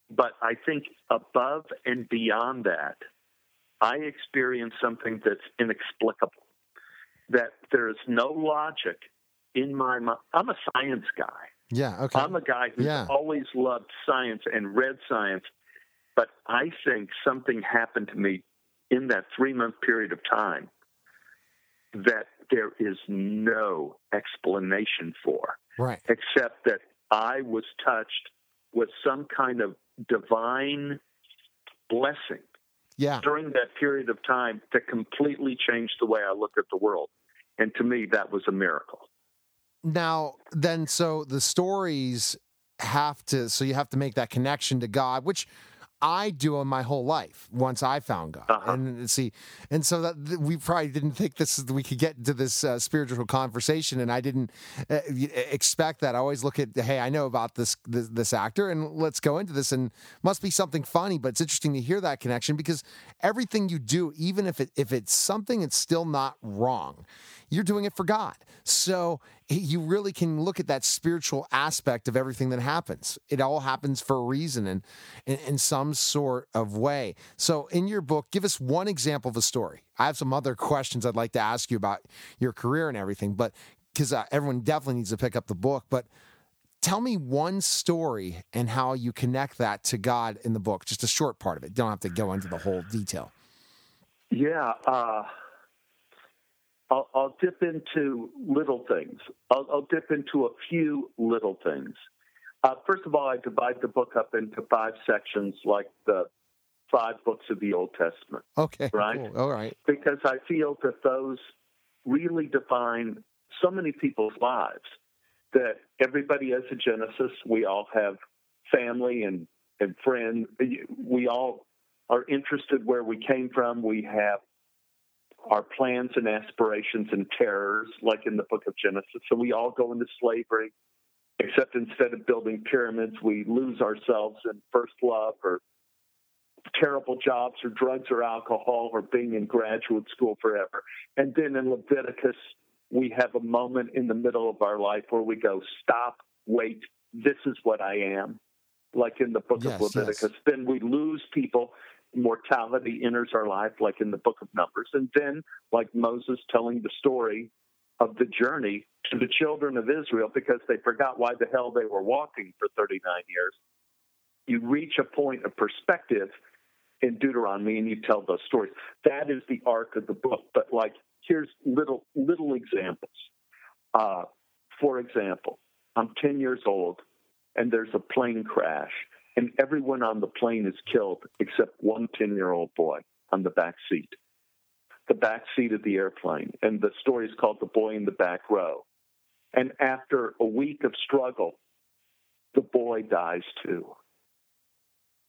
[SPEAKER 14] But I think above and beyond that, I experienced something that's inexplicable. That there is no logic in my mind. I'm a science guy.
[SPEAKER 13] Yeah. Okay.
[SPEAKER 14] I'm a guy who's
[SPEAKER 13] Yeah.
[SPEAKER 14] always loved science and read science, but I think something happened to me in that three month period of time that there is no explanation for,
[SPEAKER 13] Right.
[SPEAKER 14] except that I was touched with some kind of divine blessing
[SPEAKER 13] Yeah.
[SPEAKER 14] during that period of time that completely changed the way I look at the world. And to me, that was a miracle.
[SPEAKER 13] Now, then, so the stories have to, so you have to make that connection to God, which I do in my whole life once I found God.
[SPEAKER 14] Uh-huh.
[SPEAKER 13] And see, and so that we probably didn't think this is, we could get into this uh, spiritual conversation, and I didn't uh, expect that. I always look at, hey, I know about this, this this actor, and let's go into this, and must be something funny. But it's interesting to hear that connection because everything you do, even if it if it's something, it's still not wrong. You're doing it for God. So you really can look at that spiritual aspect of everything that happens. It all happens for a reason and in, some sort of way. So in your book, give us one example of a story. I have some other questions I'd like to ask you about your career and everything, but because uh, everyone definitely needs to pick up the book. But tell me one story and how you connect that to God in the book. Just a short part of it. Don't have to go into the whole detail.
[SPEAKER 14] Yeah, uh, I'll, I'll dip into little things. I'll, I'll dip into a few little things. Uh, first of all, I divide the book up into five sections, like the five books of the Old Testament.
[SPEAKER 13] Okay.
[SPEAKER 14] Right.
[SPEAKER 13] cool. All right.
[SPEAKER 14] Because I feel that those really define so many people's lives. That everybody has a Genesis. We all have family and and friends. We all are interested where we came from. We have our plans and aspirations and terrors, like in the book of Genesis. So we all go into slavery, except instead of building pyramids, we lose ourselves in first love or terrible jobs or drugs or alcohol or being in graduate school forever. And then in Leviticus, we have a moment in the middle of our life where we go, stop, wait, this is what I am. Like in the book
[SPEAKER 13] Yes,
[SPEAKER 14] of Leviticus. Then we lose people mortality enters our life, like in the book of Numbers. And then, like Moses telling the story of the journey to the children of Israel because they forgot why the hell they were walking for 39 years, you reach a point of perspective in Deuteronomy and you tell those stories. That is the arc of the book. But, like, here's little, little examples. Uh, for example, I'm 10 years old and there's a plane crash and everyone on the plane is killed except one 10 year old boy on the back seat. The back seat of the airplane. And the story is called The Boy in the Back Row. And after a week of struggle, the boy dies too.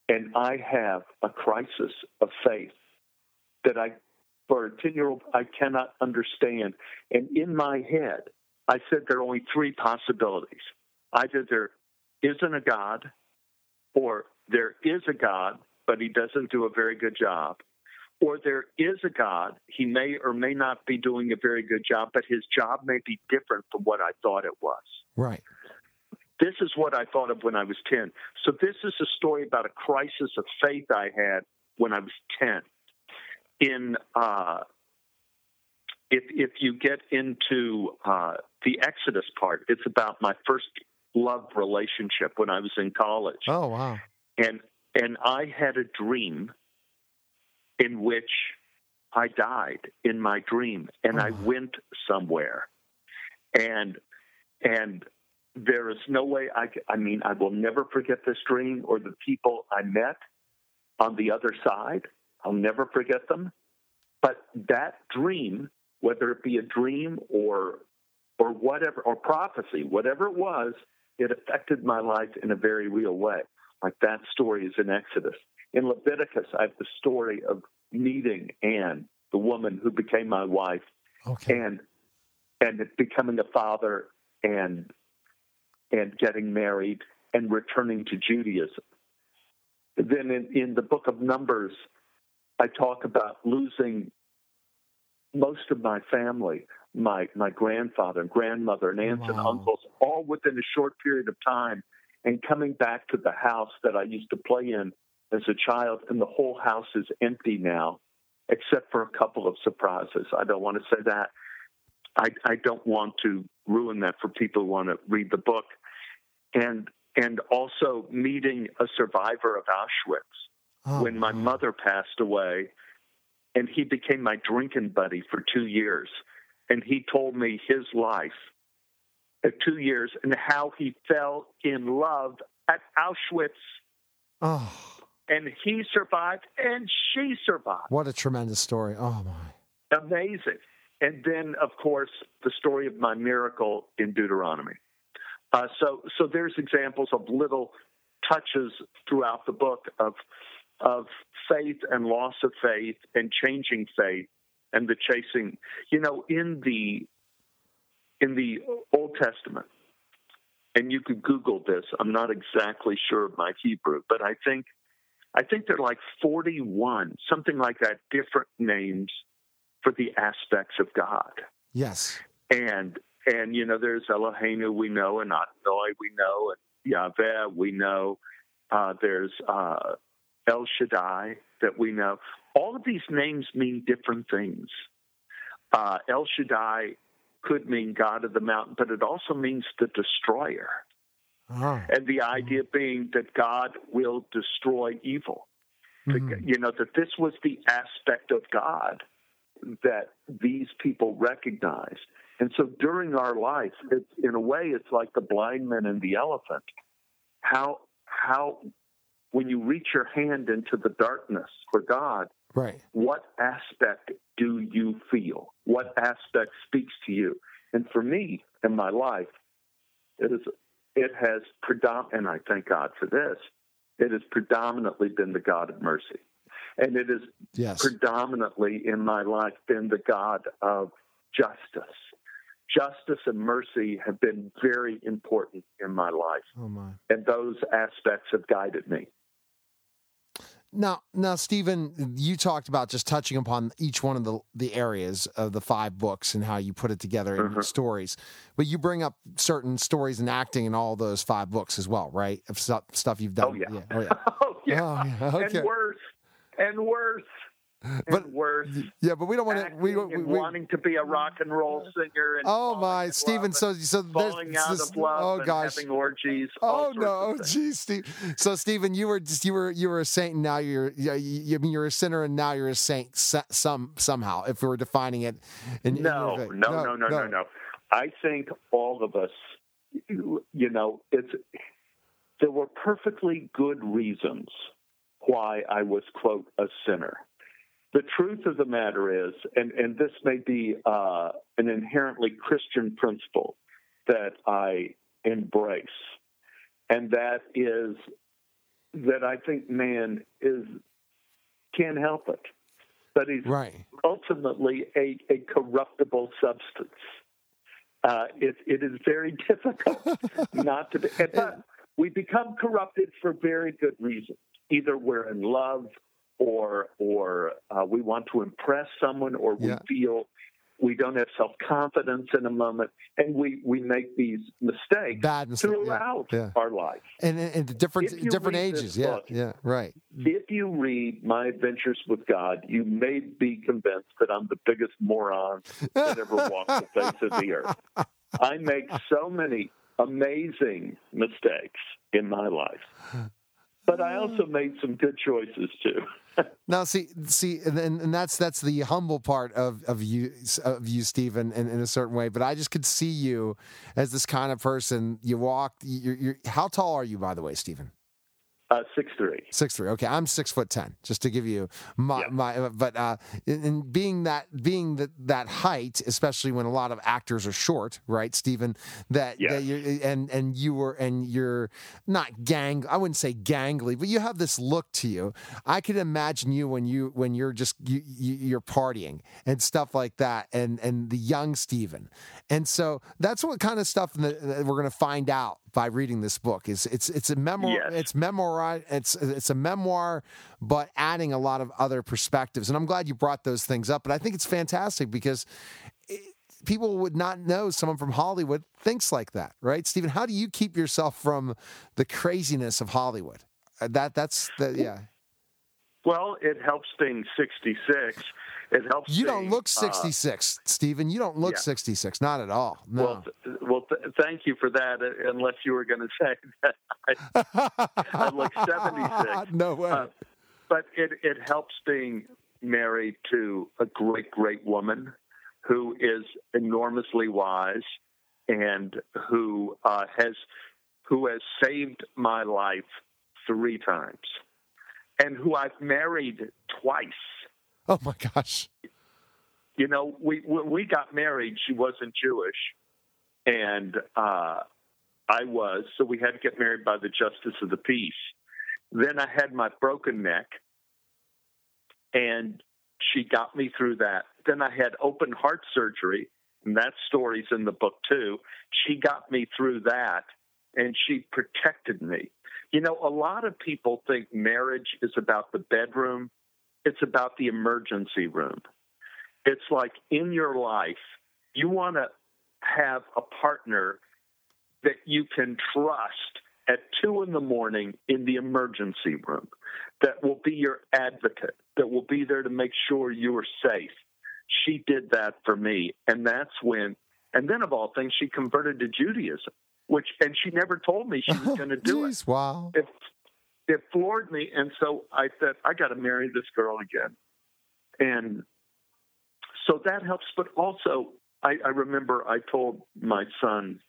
[SPEAKER 14] And I have a crisis of faith that I, for a 10 year old, I cannot understand. And in my head, I said there are only three possibilities. Either there isn't a God, or there is a God, but he doesn't do a very good job, or there is a God, he may or may not be doing a very good job, but his job may be different from what I thought it was.
[SPEAKER 13] Right.
[SPEAKER 14] This is what I thought of when I was 10. So, this is a story about a crisis of faith I had when I was 10. In uh, if if you get into uh, the Exodus part, it's about my first love relationship when I was in college.
[SPEAKER 13] Oh wow.
[SPEAKER 14] And and I had a dream in which I died in my dream and I oh. went somewhere. And and there is no way I I mean I will never forget this dream or the people I met on the other side. I'll never forget them. But that dream, whether it be a dream or or whatever or prophecy, whatever it was, it affected my life in a very real way. Like that story is in Exodus. In Leviticus, I have the story of meeting Anne, the woman who became my wife,
[SPEAKER 13] Okay.
[SPEAKER 14] and and becoming a father and and getting married and returning to Judaism. Then in, in the book of Numbers, I talk about losing most of my family, my my grandfather and grandmother and aunts and uncles, all within a short period of time, and coming back to the house that I used to play in as a child, and the whole house is empty now, except for a couple of surprises. I don't want to say that. I, I don't want to ruin that for people who want to read the book, and and also meeting a survivor of Auschwitz oh, when my mother passed away, and he became my drinking buddy for two years, and he told me his life at two years and how he fell in love at Auschwitz,
[SPEAKER 13] Oh,
[SPEAKER 14] and he survived and she survived.
[SPEAKER 13] what a tremendous story. Oh my.
[SPEAKER 14] Amazing. And then, of course, the story of my miracle in Deuteronomy. Uh, so, so there's examples of little touches throughout the book of of faith and loss of faith and changing faith and the chasing. You know, in the in the Old Testament, and you could Google this. I'm not exactly sure of my Hebrew, but I think I think there are like 41, something like that, different names for the aspects of God.
[SPEAKER 13] Yes.
[SPEAKER 14] And and you know, there's Eloheinu we know, and Adonai we know, and Yahweh we know. Uh, there's uh, El Shaddai that we know. All of these names mean different things. Uh, El Shaddai could mean God of the mountain, but it also means the destroyer.
[SPEAKER 13] Oh.
[SPEAKER 14] And the idea being that God will destroy evil.
[SPEAKER 13] Mm-hmm.
[SPEAKER 14] You know, that this was the aspect of God that these people recognized. And so during our life, in a way, it's like the blind man and the elephant. How, how, when you reach your hand into the darkness for God,
[SPEAKER 13] Right.
[SPEAKER 14] what aspect do you feel? What aspect speaks to you? And for me in my life, it is it has predom and I thank God for this. It has predominantly been the God of mercy. And it has
[SPEAKER 13] Yes.
[SPEAKER 14] predominantly in my life been the God of justice. Justice and mercy have been very important in my life.
[SPEAKER 13] Oh my.
[SPEAKER 14] And those aspects have guided me.
[SPEAKER 13] Now, now, Stephen, you talked about just touching upon each one of the the areas of the five books and how you put it together in mm-hmm. stories. But you bring up certain stories and acting in all those five books as well, right? Of stuff, stuff you've oh, done.
[SPEAKER 14] Oh, (laughs) oh, yeah.
[SPEAKER 13] Oh yeah.
[SPEAKER 14] Oh, yeah.
[SPEAKER 13] Oh, yeah. Okay.
[SPEAKER 14] And worse. And worse.
[SPEAKER 13] But-
[SPEAKER 14] worse.
[SPEAKER 13] Yeah, but we don't want to. We, we, we,
[SPEAKER 14] wanting to be a rock and roll singer. And
[SPEAKER 13] oh my,
[SPEAKER 14] love
[SPEAKER 13] So so
[SPEAKER 14] falling out
[SPEAKER 13] this-
[SPEAKER 14] of love
[SPEAKER 13] Oh gosh.
[SPEAKER 14] having orgies.
[SPEAKER 13] Oh no, oh geez, Steve. So Stephen, you were just you were you were a saint, and now you're yeah, you, I mean you're a sinner, and now you're a saint. Some somehow, if we were defining it. In, in
[SPEAKER 14] No, no, no, no, no, no. I think all of us, you you know, it's there were perfectly good reasons why I was quote a sinner. The truth of the matter is, and and this may be uh, an inherently Christian principle that I embrace, and that is that I think man is can't help it, but he's
[SPEAKER 13] Right.
[SPEAKER 14] ultimately a, a corruptible substance. Uh, it, it is very (laughs) difficult not to be. But we become corrupted for very good reasons. Either we're in love, or or uh, we want to impress someone, or we
[SPEAKER 13] Yeah.
[SPEAKER 14] feel we don't have self confidence in a moment, and we we make these mistakes
[SPEAKER 13] Bad mistake,
[SPEAKER 14] throughout
[SPEAKER 13] yeah.
[SPEAKER 14] our life.
[SPEAKER 13] And and the different different ages. Yeah,
[SPEAKER 14] book-
[SPEAKER 13] yeah, right.
[SPEAKER 14] If you read My Adventures with God, you may be convinced that I'm the biggest moron that ever walked the face of the earth. I make so many amazing mistakes in my life, but I also (gasps) made some good choices too.
[SPEAKER 13] Now, see, see, and, and, that's that's the humble part of of you of you, Stephen, in, in a certain way. But I just could see you as this kind of person. You walk. You're, you're how tall are you, by the way, Stephen?
[SPEAKER 14] Uh, six three.
[SPEAKER 13] Six three. Okay, I'm six foot ten. Just to give you my my. But uh, in, in being that being that that height, especially when a lot of actors are short, right, Stephen? That, that you and and you were and you're not gang. I wouldn't say gangly, but you have this look to you. I could imagine you when you when you're just you, you you're partying and stuff like that, and and the young Stephen, and so that's what kind of stuff that, that we're going to find out by reading this book. Is it's it's a memoir.
[SPEAKER 14] Yes.
[SPEAKER 13] It's memoir. It's it's a memoir, but adding a lot of other perspectives. And I'm glad you brought those things up. But I think it's fantastic because it, people would not know someone from Hollywood thinks like that, right, Stephen? How do you keep yourself from the craziness of Hollywood? Uh, That that's the yeah.
[SPEAKER 14] Well, it helps being 66. It helps.
[SPEAKER 13] You don't
[SPEAKER 14] being,
[SPEAKER 13] look
[SPEAKER 14] uh,
[SPEAKER 13] 66, Stephen. You don't look
[SPEAKER 14] yeah.
[SPEAKER 13] 66. Not at all. No.
[SPEAKER 14] Well, th- well, th- thank you for that. uh, Unless you were going (laughs) to say that I, I look 76. (laughs)
[SPEAKER 13] no way.
[SPEAKER 14] Uh, but it, it helps being married to a great, great woman who is enormously wise and who uh, has who has saved my life three times, and who I've married twice. (laughs)
[SPEAKER 13] oh my gosh.
[SPEAKER 14] You know, we when we got married. She wasn't Jewish, and uh, I was, so we had to get married by the justice of the peace. Then I had my broken neck, and she got me through that. Then I had open heart surgery, and that story's in the book too. She got me through that, and she protected me. You know, a lot of people think marriage is about the bedroom, it's about the emergency room. It's like in your life, you want to have a partner that you can trust at two in the morning in the emergency room that will be your advocate, that will be there to make sure you are safe. She did that for me. And that's when, and then of all things, she converted to Judaism, which, and she never told me she was (laughs) going to do
[SPEAKER 13] Jeez, wow.
[SPEAKER 14] it. It, floored me. And so I said, I got to marry this girl again. And so that helps. But also, I, I remember I told my son,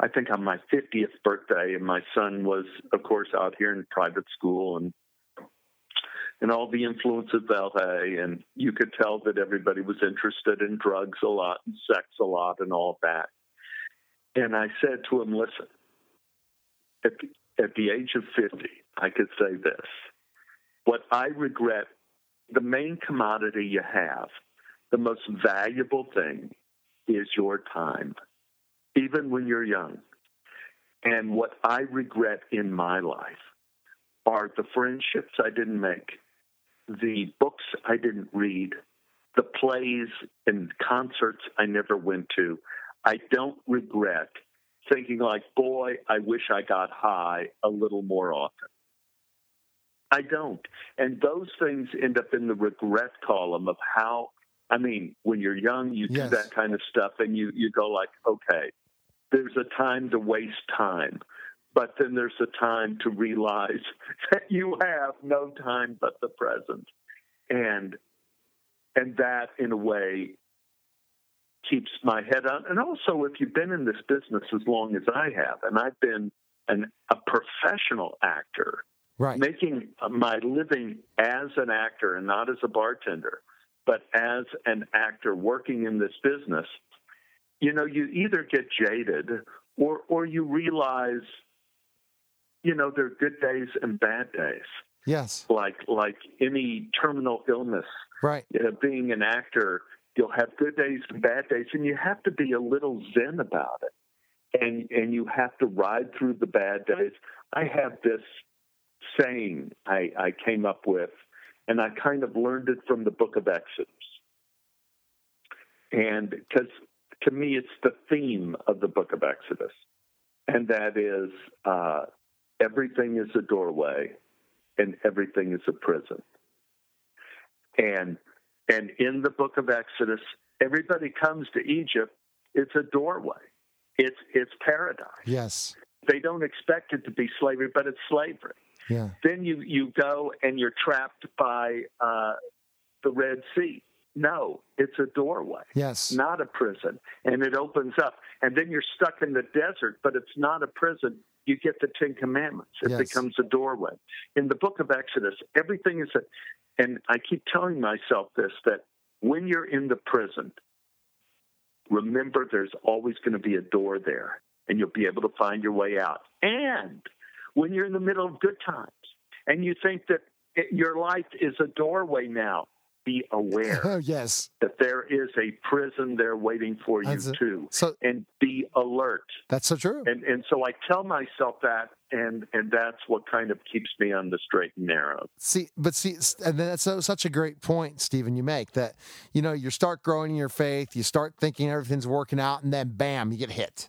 [SPEAKER 14] I think on my 50th birthday, and my son was, of course, out here in private school and and all the influence of LA, and you could tell that everybody was interested in drugs a lot and sex a lot and all that. And I said to him, "Listen, at the, at the age of 50, I could say this: what I regret, the main commodity you have, the most valuable thing, is your time." even when you're young. And what I regret in my life are the friendships I didn't make, the books I didn't read, the plays and concerts I never went to. I don't regret thinking like, boy, I wish I got high a little more often. I don't. And those things end up in the regret column of how I mean, when you're young, you
[SPEAKER 13] Yes.
[SPEAKER 14] do that kind of stuff and you, you go like, okay, there's a time to waste time, but then there's a time to realize (laughs) that you have no time but the present. And and that in a way keeps my head on. And also if you've been in this business as long as I have, and I've been an, a professional actor,
[SPEAKER 13] right.
[SPEAKER 14] making my living as an actor and not as a bartender, but as an actor working in this business, you know, you either get jaded or or you realize, you know, there are good days and bad days.
[SPEAKER 13] Yes.
[SPEAKER 14] Like like any terminal illness,
[SPEAKER 13] Right.
[SPEAKER 14] uh, being an actor, you'll have good days and bad days, and you have to be a little zen about it, and and you have to ride through the bad days. I have this saying I, I came up with, and I kind of learned it from the Book of Exodus, and because to me it's the theme of the Book of Exodus, and that is uh, everything is a doorway, and everything is a prison. And and in the book of exodus everybody comes to egypt. It's a doorway. It's it's paradise.
[SPEAKER 13] Yes.
[SPEAKER 14] they don't expect it to be slavery but it's slavery.
[SPEAKER 13] Yeah.
[SPEAKER 14] then you you go and you're trapped by uh, the red sea. No it's a doorway
[SPEAKER 13] Yes.
[SPEAKER 14] not a prison. And it opens up. And then you're stuck in the desert but it's not a prison. You get the ten commandments. It
[SPEAKER 13] Yes.
[SPEAKER 14] becomes a doorway. In the book of exodus everything is a and i keep telling myself this that when you're in the prison remember there's always going to be a door there and you'll be able to find your way out. And when you're in the middle of good times and you think that eh, your life is a doorway now be aware (laughs)
[SPEAKER 13] yes.
[SPEAKER 14] that there is a prison there waiting for you
[SPEAKER 13] it.
[SPEAKER 14] too
[SPEAKER 13] So
[SPEAKER 14] and be alert
[SPEAKER 13] that's so true.
[SPEAKER 14] and and so i tell myself that and and that's what kind of keeps me on the straight and narrow
[SPEAKER 13] See, but see, and that's so, such a great point, Stephen, you make that, you know, you start growing in your faith, you start thinking everything's working out, and then bam, you get hit.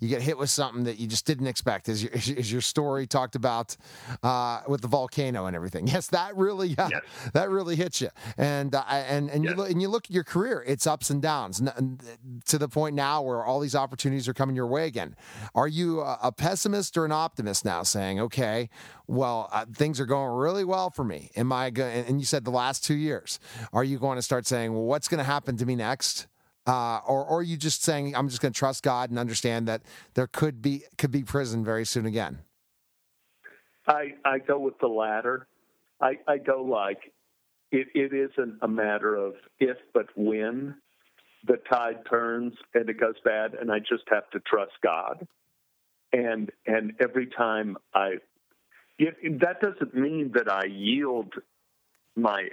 [SPEAKER 13] You get hit with something that you just didn't expect, as your, (laughs) as your story talked about uh, with the volcano and everything. (laughs) Yes, that really, uh, that really hits you. And uh, and and you look and you look at your career; it's ups and downs, n- to the point now where all these opportunities are coming your way again. Are you a, a pessimist or an optimist now, saying, okay, well, uh, things are going really well for me? Am I going? And you said the last two years. Are you going to start saying, well, what's going to happen to me next? Uh, or, or are you just saying I'm just going to trust God and understand that there could be could be prison very soon again?
[SPEAKER 14] i i go with the latter i i go like it it isn't a matter of if but when the tide turns and it goes bad and i just have to trust god and and every time i it, that doesn't mean that i yield my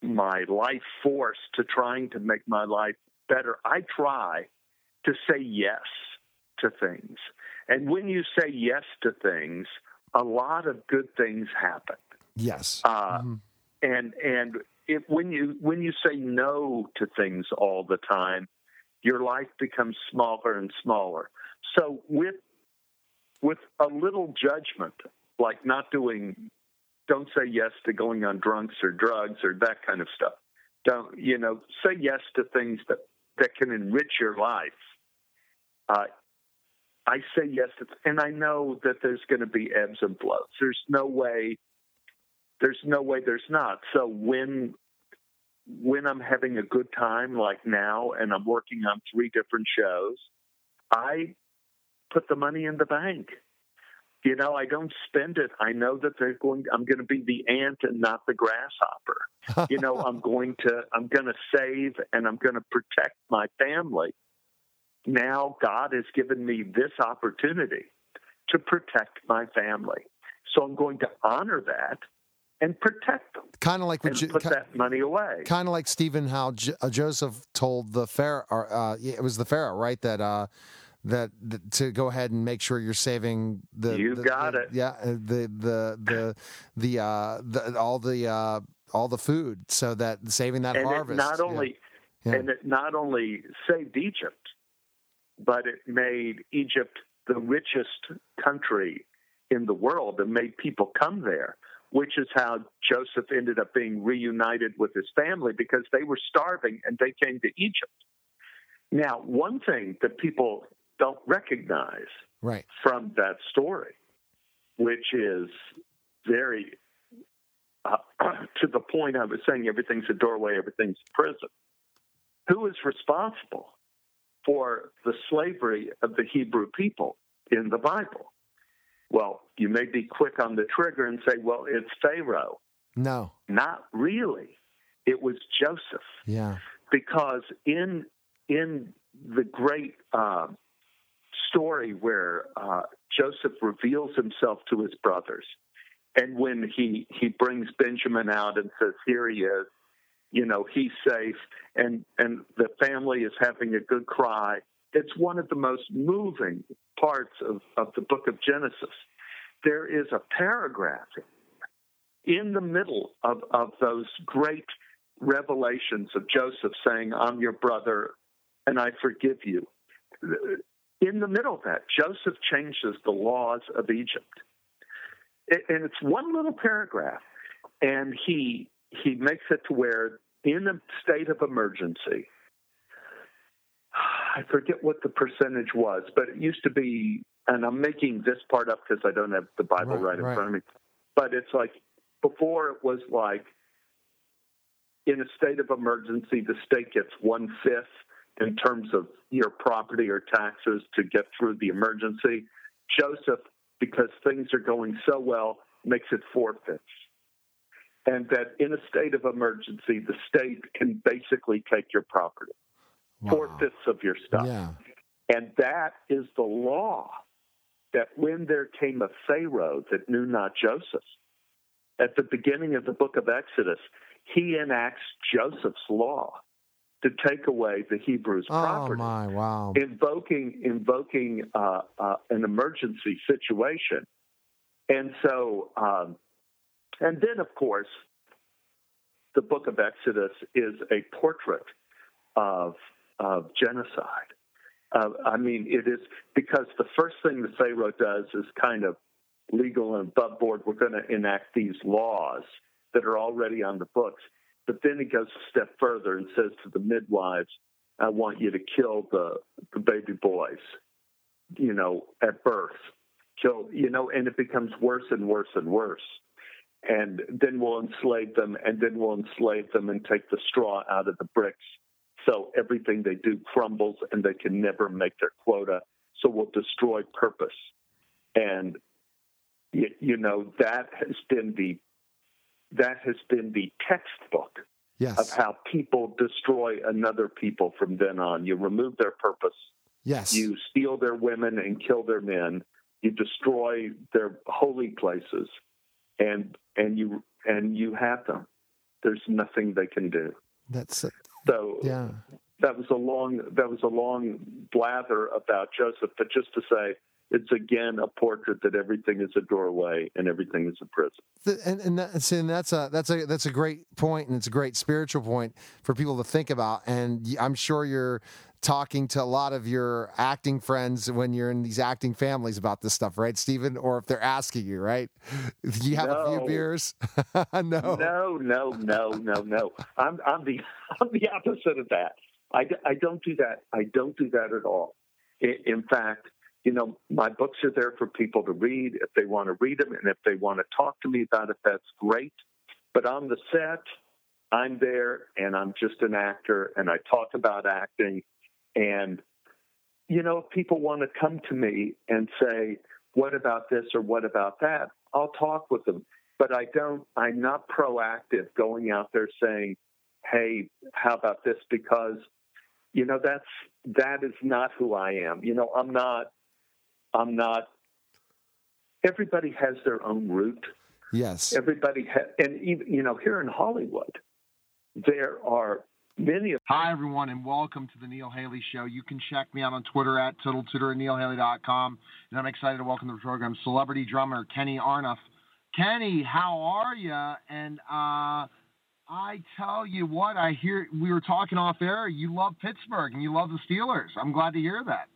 [SPEAKER 14] my life force to trying to make my life better, I try to say yes to things. And when you say yes to things, a lot of good things happen.
[SPEAKER 13] Yes.
[SPEAKER 14] Uh, And and it, when you when you say no to things all the time, your life becomes smaller and smaller. So with with a little judgment, like not doing, don't say yes to going on drunks or drugs or that kind of stuff. Don't you know? Say yes to things that that can enrich your life. Uh, I say yes, to, and I know that there's going to be ebbs and flows. There's no way. There's no way there's not. So when when I'm having a good time, like now, and I'm working on three different shows, I put the money in the bank. You know, I don't spend it. I know that they're going. I'm going to be the ant and not the grasshopper. you know, (laughs) I'm going to. I'm going to save and I'm going to protect my family. Now, God has given me this opportunity to protect my family, so I'm going to honor that and protect them
[SPEAKER 13] Kind of like what you,
[SPEAKER 14] put that money away.
[SPEAKER 13] kind of like Stephen, how J- uh, Joseph told the Pharaoh, or, uh, it was the Pharaoh, right? That uh, that, that to go ahead and make sure you're saving the.
[SPEAKER 14] You
[SPEAKER 13] the-
[SPEAKER 14] got
[SPEAKER 13] the-
[SPEAKER 14] it.
[SPEAKER 13] Yeah, uh, the the the the uh, the all the uh, all the food, so that saving that
[SPEAKER 14] and
[SPEAKER 13] harvest.
[SPEAKER 14] it not
[SPEAKER 13] yeah.
[SPEAKER 14] only
[SPEAKER 13] Yeah.
[SPEAKER 14] and it not only saved Egypt, but it made Egypt the richest country in the world and made people come there, which is how Joseph ended up being reunited with his family because they were starving and they came to Egypt. Now, one thing that people don't recognize
[SPEAKER 13] right
[SPEAKER 14] from that story, which is very uh, (clears throat) to the point I was saying everything's a doorway, everything's a prison. Who is responsible for the slavery of the Hebrew people in the Bible? Well, you may be quick on the trigger and say, well, it's Pharaoh.
[SPEAKER 13] No.
[SPEAKER 14] Not really. It was Joseph
[SPEAKER 13] Yeah.
[SPEAKER 14] because in in the great uh, story where uh, Joseph reveals himself to his brothers, and when he he brings Benjamin out and says, "Here he is," you know, he's safe, and and the family is having a good cry. It's one of the most moving parts of, of the book of Genesis. There is a paragraph in the middle of, of those great revelations of Joseph saying, I'm your brother and I forgive you. In the middle of that, Joseph changes the laws of Egypt. And it's one little paragraph. And he he makes it to where in a state of emergency, I forget what the percentage was, but it used to be, and I'm making this part up because I don't have the Bible
[SPEAKER 13] Right,
[SPEAKER 14] right, in
[SPEAKER 13] right.
[SPEAKER 14] front of me. But it's like before it was like in a state of emergency, the state gets one fifth in terms of your property or taxes to get through the emergency. Joseph, because things are going so well, makes it four fifths. And that in a state of emergency, the state can basically take your property, four fifths of your stuff.
[SPEAKER 13] Yeah.
[SPEAKER 14] And that is the law that when there came a Pharaoh that knew not Joseph, at the beginning of the book of Exodus, he enacts Joseph's law to take away the Hebrews'
[SPEAKER 13] Oh
[SPEAKER 14] property,
[SPEAKER 13] my! Wow.
[SPEAKER 14] invoking invoking uh, uh, an emergency situation. And so, um, and then of course, the book of Exodus is a portrait of of genocide. Uh, I mean, it is because the first thing the Pharaoh does is kind of legal and above board. We're going to enact these laws that are already on the books. But then he goes a step further and says to the midwives, I want you to kill the, the baby boys, you know, at birth. Kill, you know, and it becomes worse and worse and worse. And then we'll enslave them, and then we'll enslave them and take the straw out of the bricks. So everything they do crumbles and they can never make their quota. So we'll destroy purpose. And, you, you know, that has been the that has been the textbook
[SPEAKER 13] Yes.
[SPEAKER 14] of how people destroy another people from then on. You remove their purpose.
[SPEAKER 13] Yes.
[SPEAKER 14] You steal their women and kill their men. You destroy their holy places, and and you and you have them. there's nothing they can do.
[SPEAKER 13] That's it.
[SPEAKER 14] So
[SPEAKER 13] Yeah.
[SPEAKER 14] that was a long that was a long blather about Joseph, but just to say it's again a portrait that everything is a doorway and everything is a prison.
[SPEAKER 13] And and that's and that's a that's a that's a great point, and it's a great spiritual point for people to think about. And I'm sure you're talking to a lot of your acting friends when you're in these acting families about this stuff, right, Stephen? Or if they're asking you, right? Do you have a few beers? (laughs) no.
[SPEAKER 14] No, no, no, no, no. I'm I'm the (laughs) I'm the opposite of that. I, I don't do that. I don't do that at all. In fact, you know, my books are there for people to read if they want to read them, and if they want to talk to me about it, that's great. But on the set, I'm there, and I'm just an actor, and I talk about acting. And you know, if people want to come to me and say, "What about this?" or "What about that?" I'll talk with them but I don't. I'm not proactive going out there saying, "Hey, how about this?" Because you know that's that is not who I am. You know, I'm not. I'm not. Everybody has their own route.
[SPEAKER 13] Yes.
[SPEAKER 14] Everybody ha- and even you know here in Hollywood, there are many of
[SPEAKER 13] Hi, everyone, and welcome to the Neil Haley Show. You can check me out on Twitter at TotalTutor and NeilHaley.com. And I'm excited to welcome to the program celebrity drummer Kenny Aronoff. Kenny, how are you? And uh, I tell you what, I hear we were talking off air. You love Pittsburgh and you love the Steelers. I'm glad to hear that.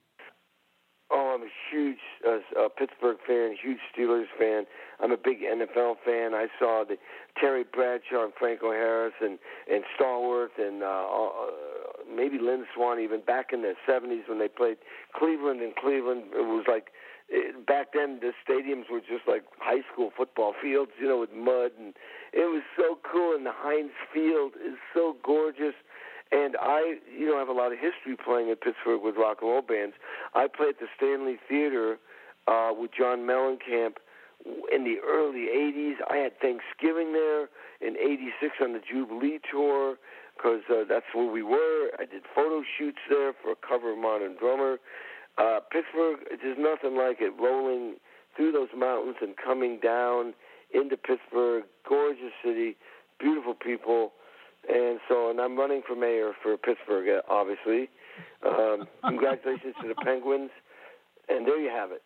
[SPEAKER 15] Oh, I'm a huge uh, uh, Pittsburgh fan, huge Steelers fan. I'm a big NFL fan. I saw the Terry Bradshaw and Franco Harris and and Stallworth and uh, uh, maybe Lynn Swann even back in the 70s when they played Cleveland and Cleveland. It was like it, back then the stadiums were just like high school football fields, you know, with mud and it was so cool. And the Heinz Field is so gorgeous. And I, you know, have a lot of history playing in Pittsburgh with rock and roll bands. I played at the Stanley Theater uh, with John Mellencamp in the early 80s. I had Thanksgiving there in 86 on the Jubilee Tour because uh, that's where we were. I did photo shoots there for a cover of Modern Drummer. Uh, Pittsburgh, there's nothing like it. Rolling through those mountains and coming down into Pittsburgh, gorgeous city, beautiful people. And so, and I'm running for mayor for Pittsburgh, obviously. Um, congratulations to the Penguins. And there you have it.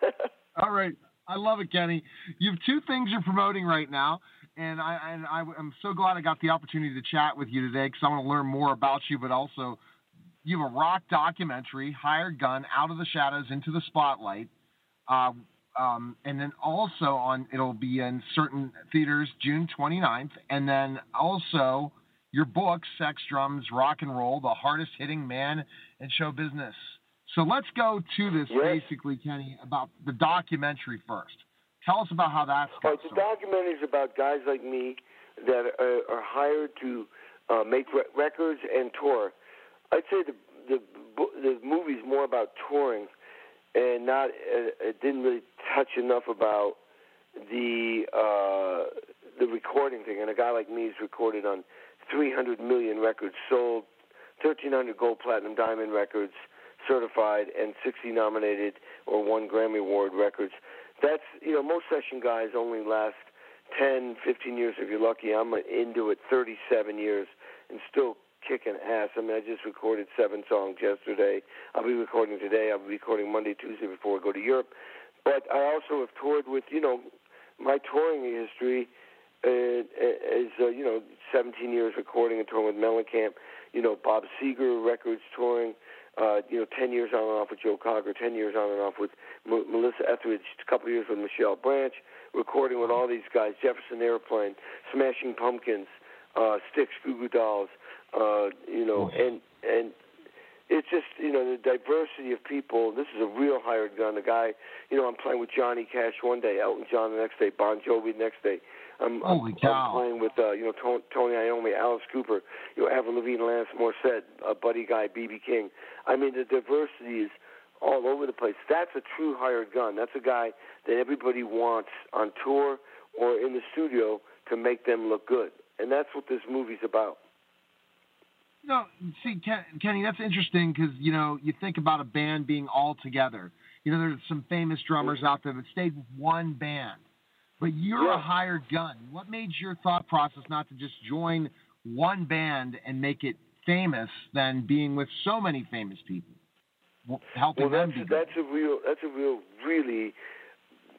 [SPEAKER 15] (laughs)
[SPEAKER 13] All right. I love it, Kenny. You have two things you're promoting right now, and I and I, am so glad I got the opportunity to chat with you today because I want to learn more about you, but also you have a rock documentary, Hired Gun, Out of the Shadows into the Spotlight, uh, um, and then also on it'll be in certain theaters June 29th, and then also your book, Sex Drums, Rock and Roll, the hardest hitting man in show business. So let's go to this basically, Kenny, about the documentary first. Tell us about how that's
[SPEAKER 15] Oh, it's a documentary is about guys like me that are, are hired to uh, make re- records and tour. I'd say the the the movie's more about touring, and not uh, it didn't really touch enough about the uh, the recording thing. And a guy like me is recorded on 300 million records sold, 1,300 gold, platinum, diamond records certified, and 60 nominated or one Grammy Award records. That's you know most session guys only last 10, 15 years if you're lucky. I'm into it 37 years and still kicking ass. I mean, I just recorded seven songs yesterday. I'll be recording today. I'll be recording Monday, Tuesday before I go to Europe. But I also have toured with, you know, my touring history is, uh, you know, 17 years recording and touring with Mellencamp, you know, Bob Seger Records touring, uh, you know, 10 years on and off with Joe Cocker, 10 years on and off with M- Melissa Etheridge, a couple of years with Michelle Branch, recording with all these guys, Jefferson Airplane, Smashing Pumpkins, uh, Styx, Goo Goo Dolls, uh, you know, and and it's just you know the diversity of people. This is a real hired gun. The guy, you know, I'm playing with Johnny Cash one day, Elton John the next day, Bon Jovi the next day. I'm,
[SPEAKER 13] Holy
[SPEAKER 15] I'm,
[SPEAKER 13] cow.
[SPEAKER 15] I'm playing with uh, you know Tony, Tony Iommi, Alice Cooper, you know Avril Lavigne, Alanis Morissette, uh, Buddy Guy, BB King. I mean the diversity is all over the place. That's a true hired gun. That's a guy that everybody wants on tour or in the studio to make them look good. And that's what this movie's about.
[SPEAKER 13] No, see, Ken, Kenny, that's interesting because you know you think about a band being all together. You know, there's some famous drummers out there that stayed with one band
[SPEAKER 16] but you're a hired gun. What made your thought process not to just join one band and make it famous than being with so many famous people, helping
[SPEAKER 15] well,
[SPEAKER 16] them be
[SPEAKER 15] that's a real that's a real really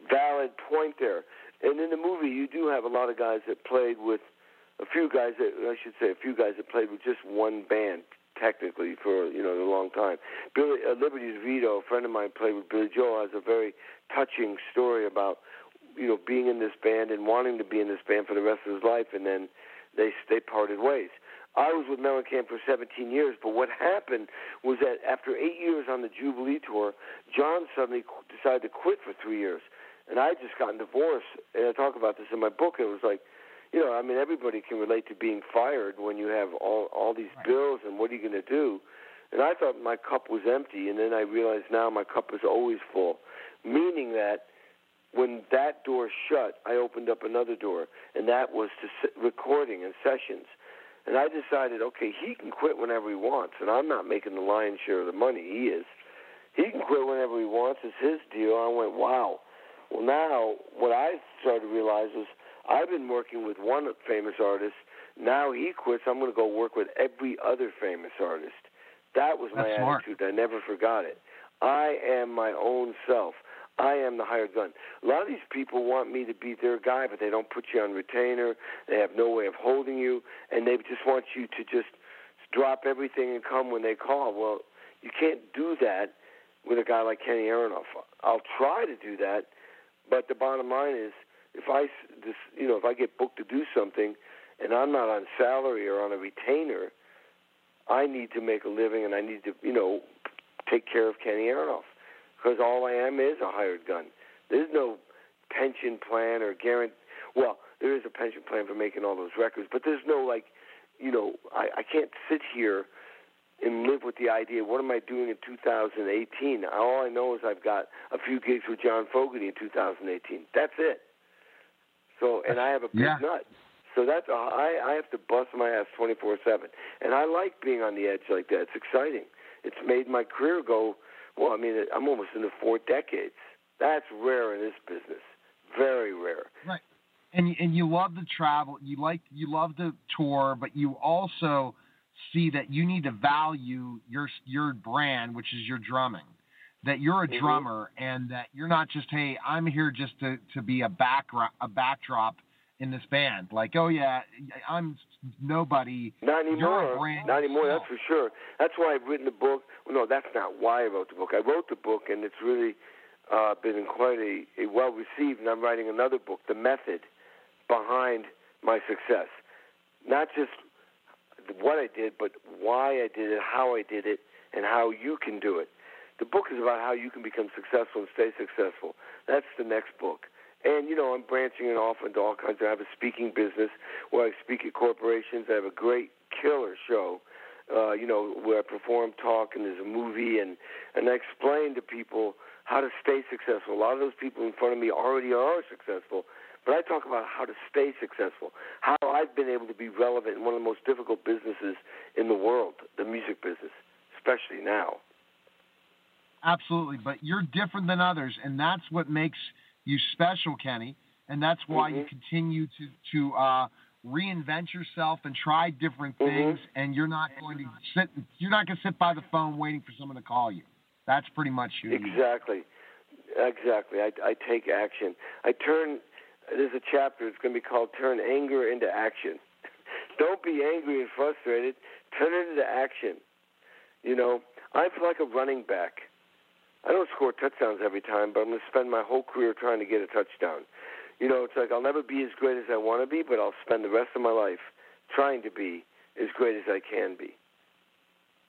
[SPEAKER 15] valid point there. And in the movie, you do have a lot of guys that played with a few guys that I should say a few guys that played with just one band technically for you know a long time. Billy uh, Liberty DeVitto, a friend of mine, played with Billy Joel. Has a very touching story about you know being in this band and wanting to be in this band for the rest of his life, and then they they parted ways. I was with Mellencamp for 17 years, but what happened was that after eight years on the Jubilee tour, John suddenly qu- decided to quit for three years, and I had just gotten divorced. And I talk about this in my book. It was like, you know, I mean, everybody can relate to being fired when you have all all these bills, and what are you going to do? And I thought my cup was empty, and then I realized now my cup is always full, meaning that when that door shut, I opened up another door, and that was to recording and sessions. And I decided, okay, he can quit whenever he wants, and I'm not making the lion's share of the money. He is. He can quit whenever he wants. It's his deal. I went, wow. Well, now what I started to realize was I've been working with one famous artist. Now he quits. I'm going to go work with every other famous artist. That was my
[SPEAKER 16] smart.
[SPEAKER 15] attitude. I never forgot it. I am my own self. I am the hired gun. A lot of these people want me to be their guy, but they don't put you on retainer. They have no way of holding you, and they just want you to just drop everything and come when they call. Well, you can't do that with a guy like Kenny Aronoff. I'll try to do that, but the bottom line is, if I, this, you know, if I get booked to do something, and I'm not on salary or on a retainer, I need to make a living, and I need to, you know, take care of Kenny Aronoff because all I am is a hired gun. There's no pension plan or guarantee. Well, there is a pension plan for making all those records, but there's no like, you know, I, I can't sit here and live with the idea. What am I doing in 2018? All I know is I've got a few gigs with John Fogerty in 2018. That's it. So, and I have a big
[SPEAKER 16] Yeah.
[SPEAKER 15] nut. So that's uh, I I have to bust my ass 24/7, and I like being on the edge like that. It's exciting. It's made my career go. Well, I mean, I'm almost into four decades. That's rare in this business. Very rare.
[SPEAKER 16] Right. And you- and you love the travel. You like you love the tour, but you also see that you need to value your your brand, which is your drumming. That you're a
[SPEAKER 15] Mhm.
[SPEAKER 16] drummer, and that you're not just hey, I'm here just to to be a back a backdrop in this band. Like, oh yeah, I'm nobody.
[SPEAKER 15] Not anymore.
[SPEAKER 16] brand
[SPEAKER 15] Not anymore. That's for sure. That's why I've written the book. Well, no, that's not why I wrote the book. I wrote the book, and it's really uh, been quite a, a well received. And I'm writing another book, the method behind my success. Not just what I did, but why I did it, how I did it, and how you can do it. The book is about how you can become successful and stay successful. That's the next book. And you know, I'm branching off into all kinds. Of, I have a speaking business where I speak at corporations. I have a great killer show, uh, you know, where I perform, talk, and there's a movie, and and I explain to people how to stay successful. A lot of those people in front of me already are successful, but I talk about how to stay successful. How I've been able to be relevant in one of the most difficult businesses in the world, the music business, especially now.
[SPEAKER 16] Absolutely, but you're different than others, and that's what makes you special, Kenny. And that's why you continue to to uh, reinvent yourself and try different things. And you're not going to sit. You're not going to sit by the phone waiting for someone to call you. That's pretty much you.
[SPEAKER 15] Exactly. Exactly. I, I take action. I turn. There's a chapter. It's going to be called "Turn Anger into Action." (laughs) Don't be angry and frustrated. Turn it into action. You know, I feel like a running back. I don't score touchdowns every time, but I'm going to spend my whole career trying to get a touchdown. You know, it's like I'll never be as great as I want to be, but I'll spend the rest of my life trying to be as great as I can be.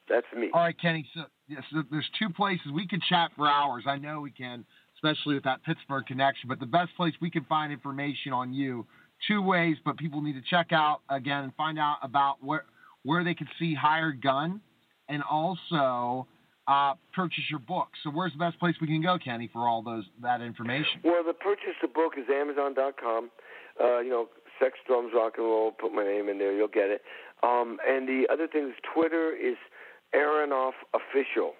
[SPEAKER 15] That's me.
[SPEAKER 16] All right, Kenny. So, yeah, so there's two places we could chat for hours. I know we can, especially with that Pittsburgh connection. But the best place we can find information on you, two ways. But people need to check out again and find out about where where they can see Hired Gun, and also uh, purchase your book. So where's the best place we can go, Kenny, for all those that information?
[SPEAKER 15] Well, the purchase the book is Amazon.com. Uh, you know, sex, drums, rock and roll. Put my name in there, you'll get it. Um, and the other thing is Twitter is Aronoff Official.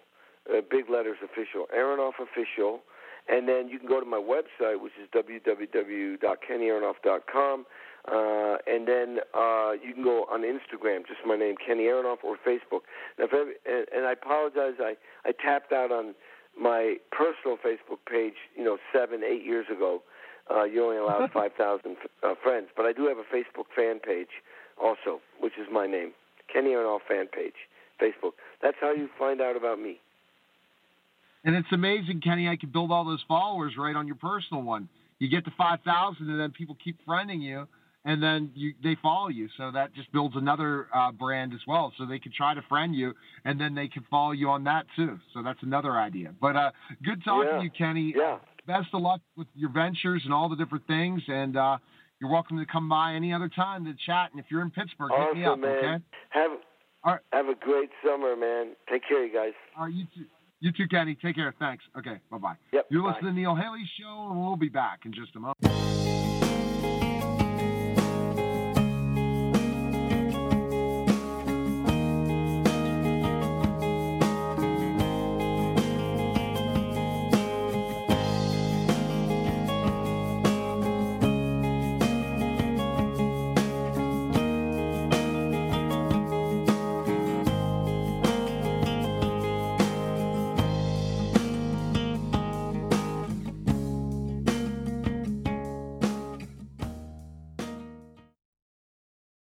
[SPEAKER 15] Uh, big letters official. Aronoff Official. And then you can go to my website, which is www.kennyaronoff.com. Uh, and then uh, you can go on Instagram, just my name, Kenny Aronoff, or Facebook. Now, if every, and, and I apologize, I, I tapped out on my personal Facebook page, you know, seven, eight years ago. Uh, you only allowed (laughs) 5,000 uh, friends. But I do have a Facebook fan page also, which is my name, Kenny Aronoff fan page, Facebook. That's how you find out about me.
[SPEAKER 16] And it's amazing, Kenny. I could build all those followers right on your personal one. You get to five thousand, and then people keep friending you, and then you they follow you. So that just builds another uh, brand as well. So they can try to friend you, and then they can follow you on that too. So that's another idea. But uh, good talking
[SPEAKER 15] Yeah.
[SPEAKER 16] to you, Kenny.
[SPEAKER 15] Yeah.
[SPEAKER 16] Best of luck with your ventures and all the different things. And uh, you're welcome to come by any other time to chat. And if you're in Pittsburgh, hit me up,
[SPEAKER 15] man.
[SPEAKER 16] okay?
[SPEAKER 15] Have have a great summer, man. Take care, you guys.
[SPEAKER 16] All right, you too. You too, Kenny. Take care. Thanks. Okay, bye bye.
[SPEAKER 15] Yep,
[SPEAKER 16] You're
[SPEAKER 15] bye.
[SPEAKER 16] listening to the Neil Haley Show, and we'll be back in just a moment.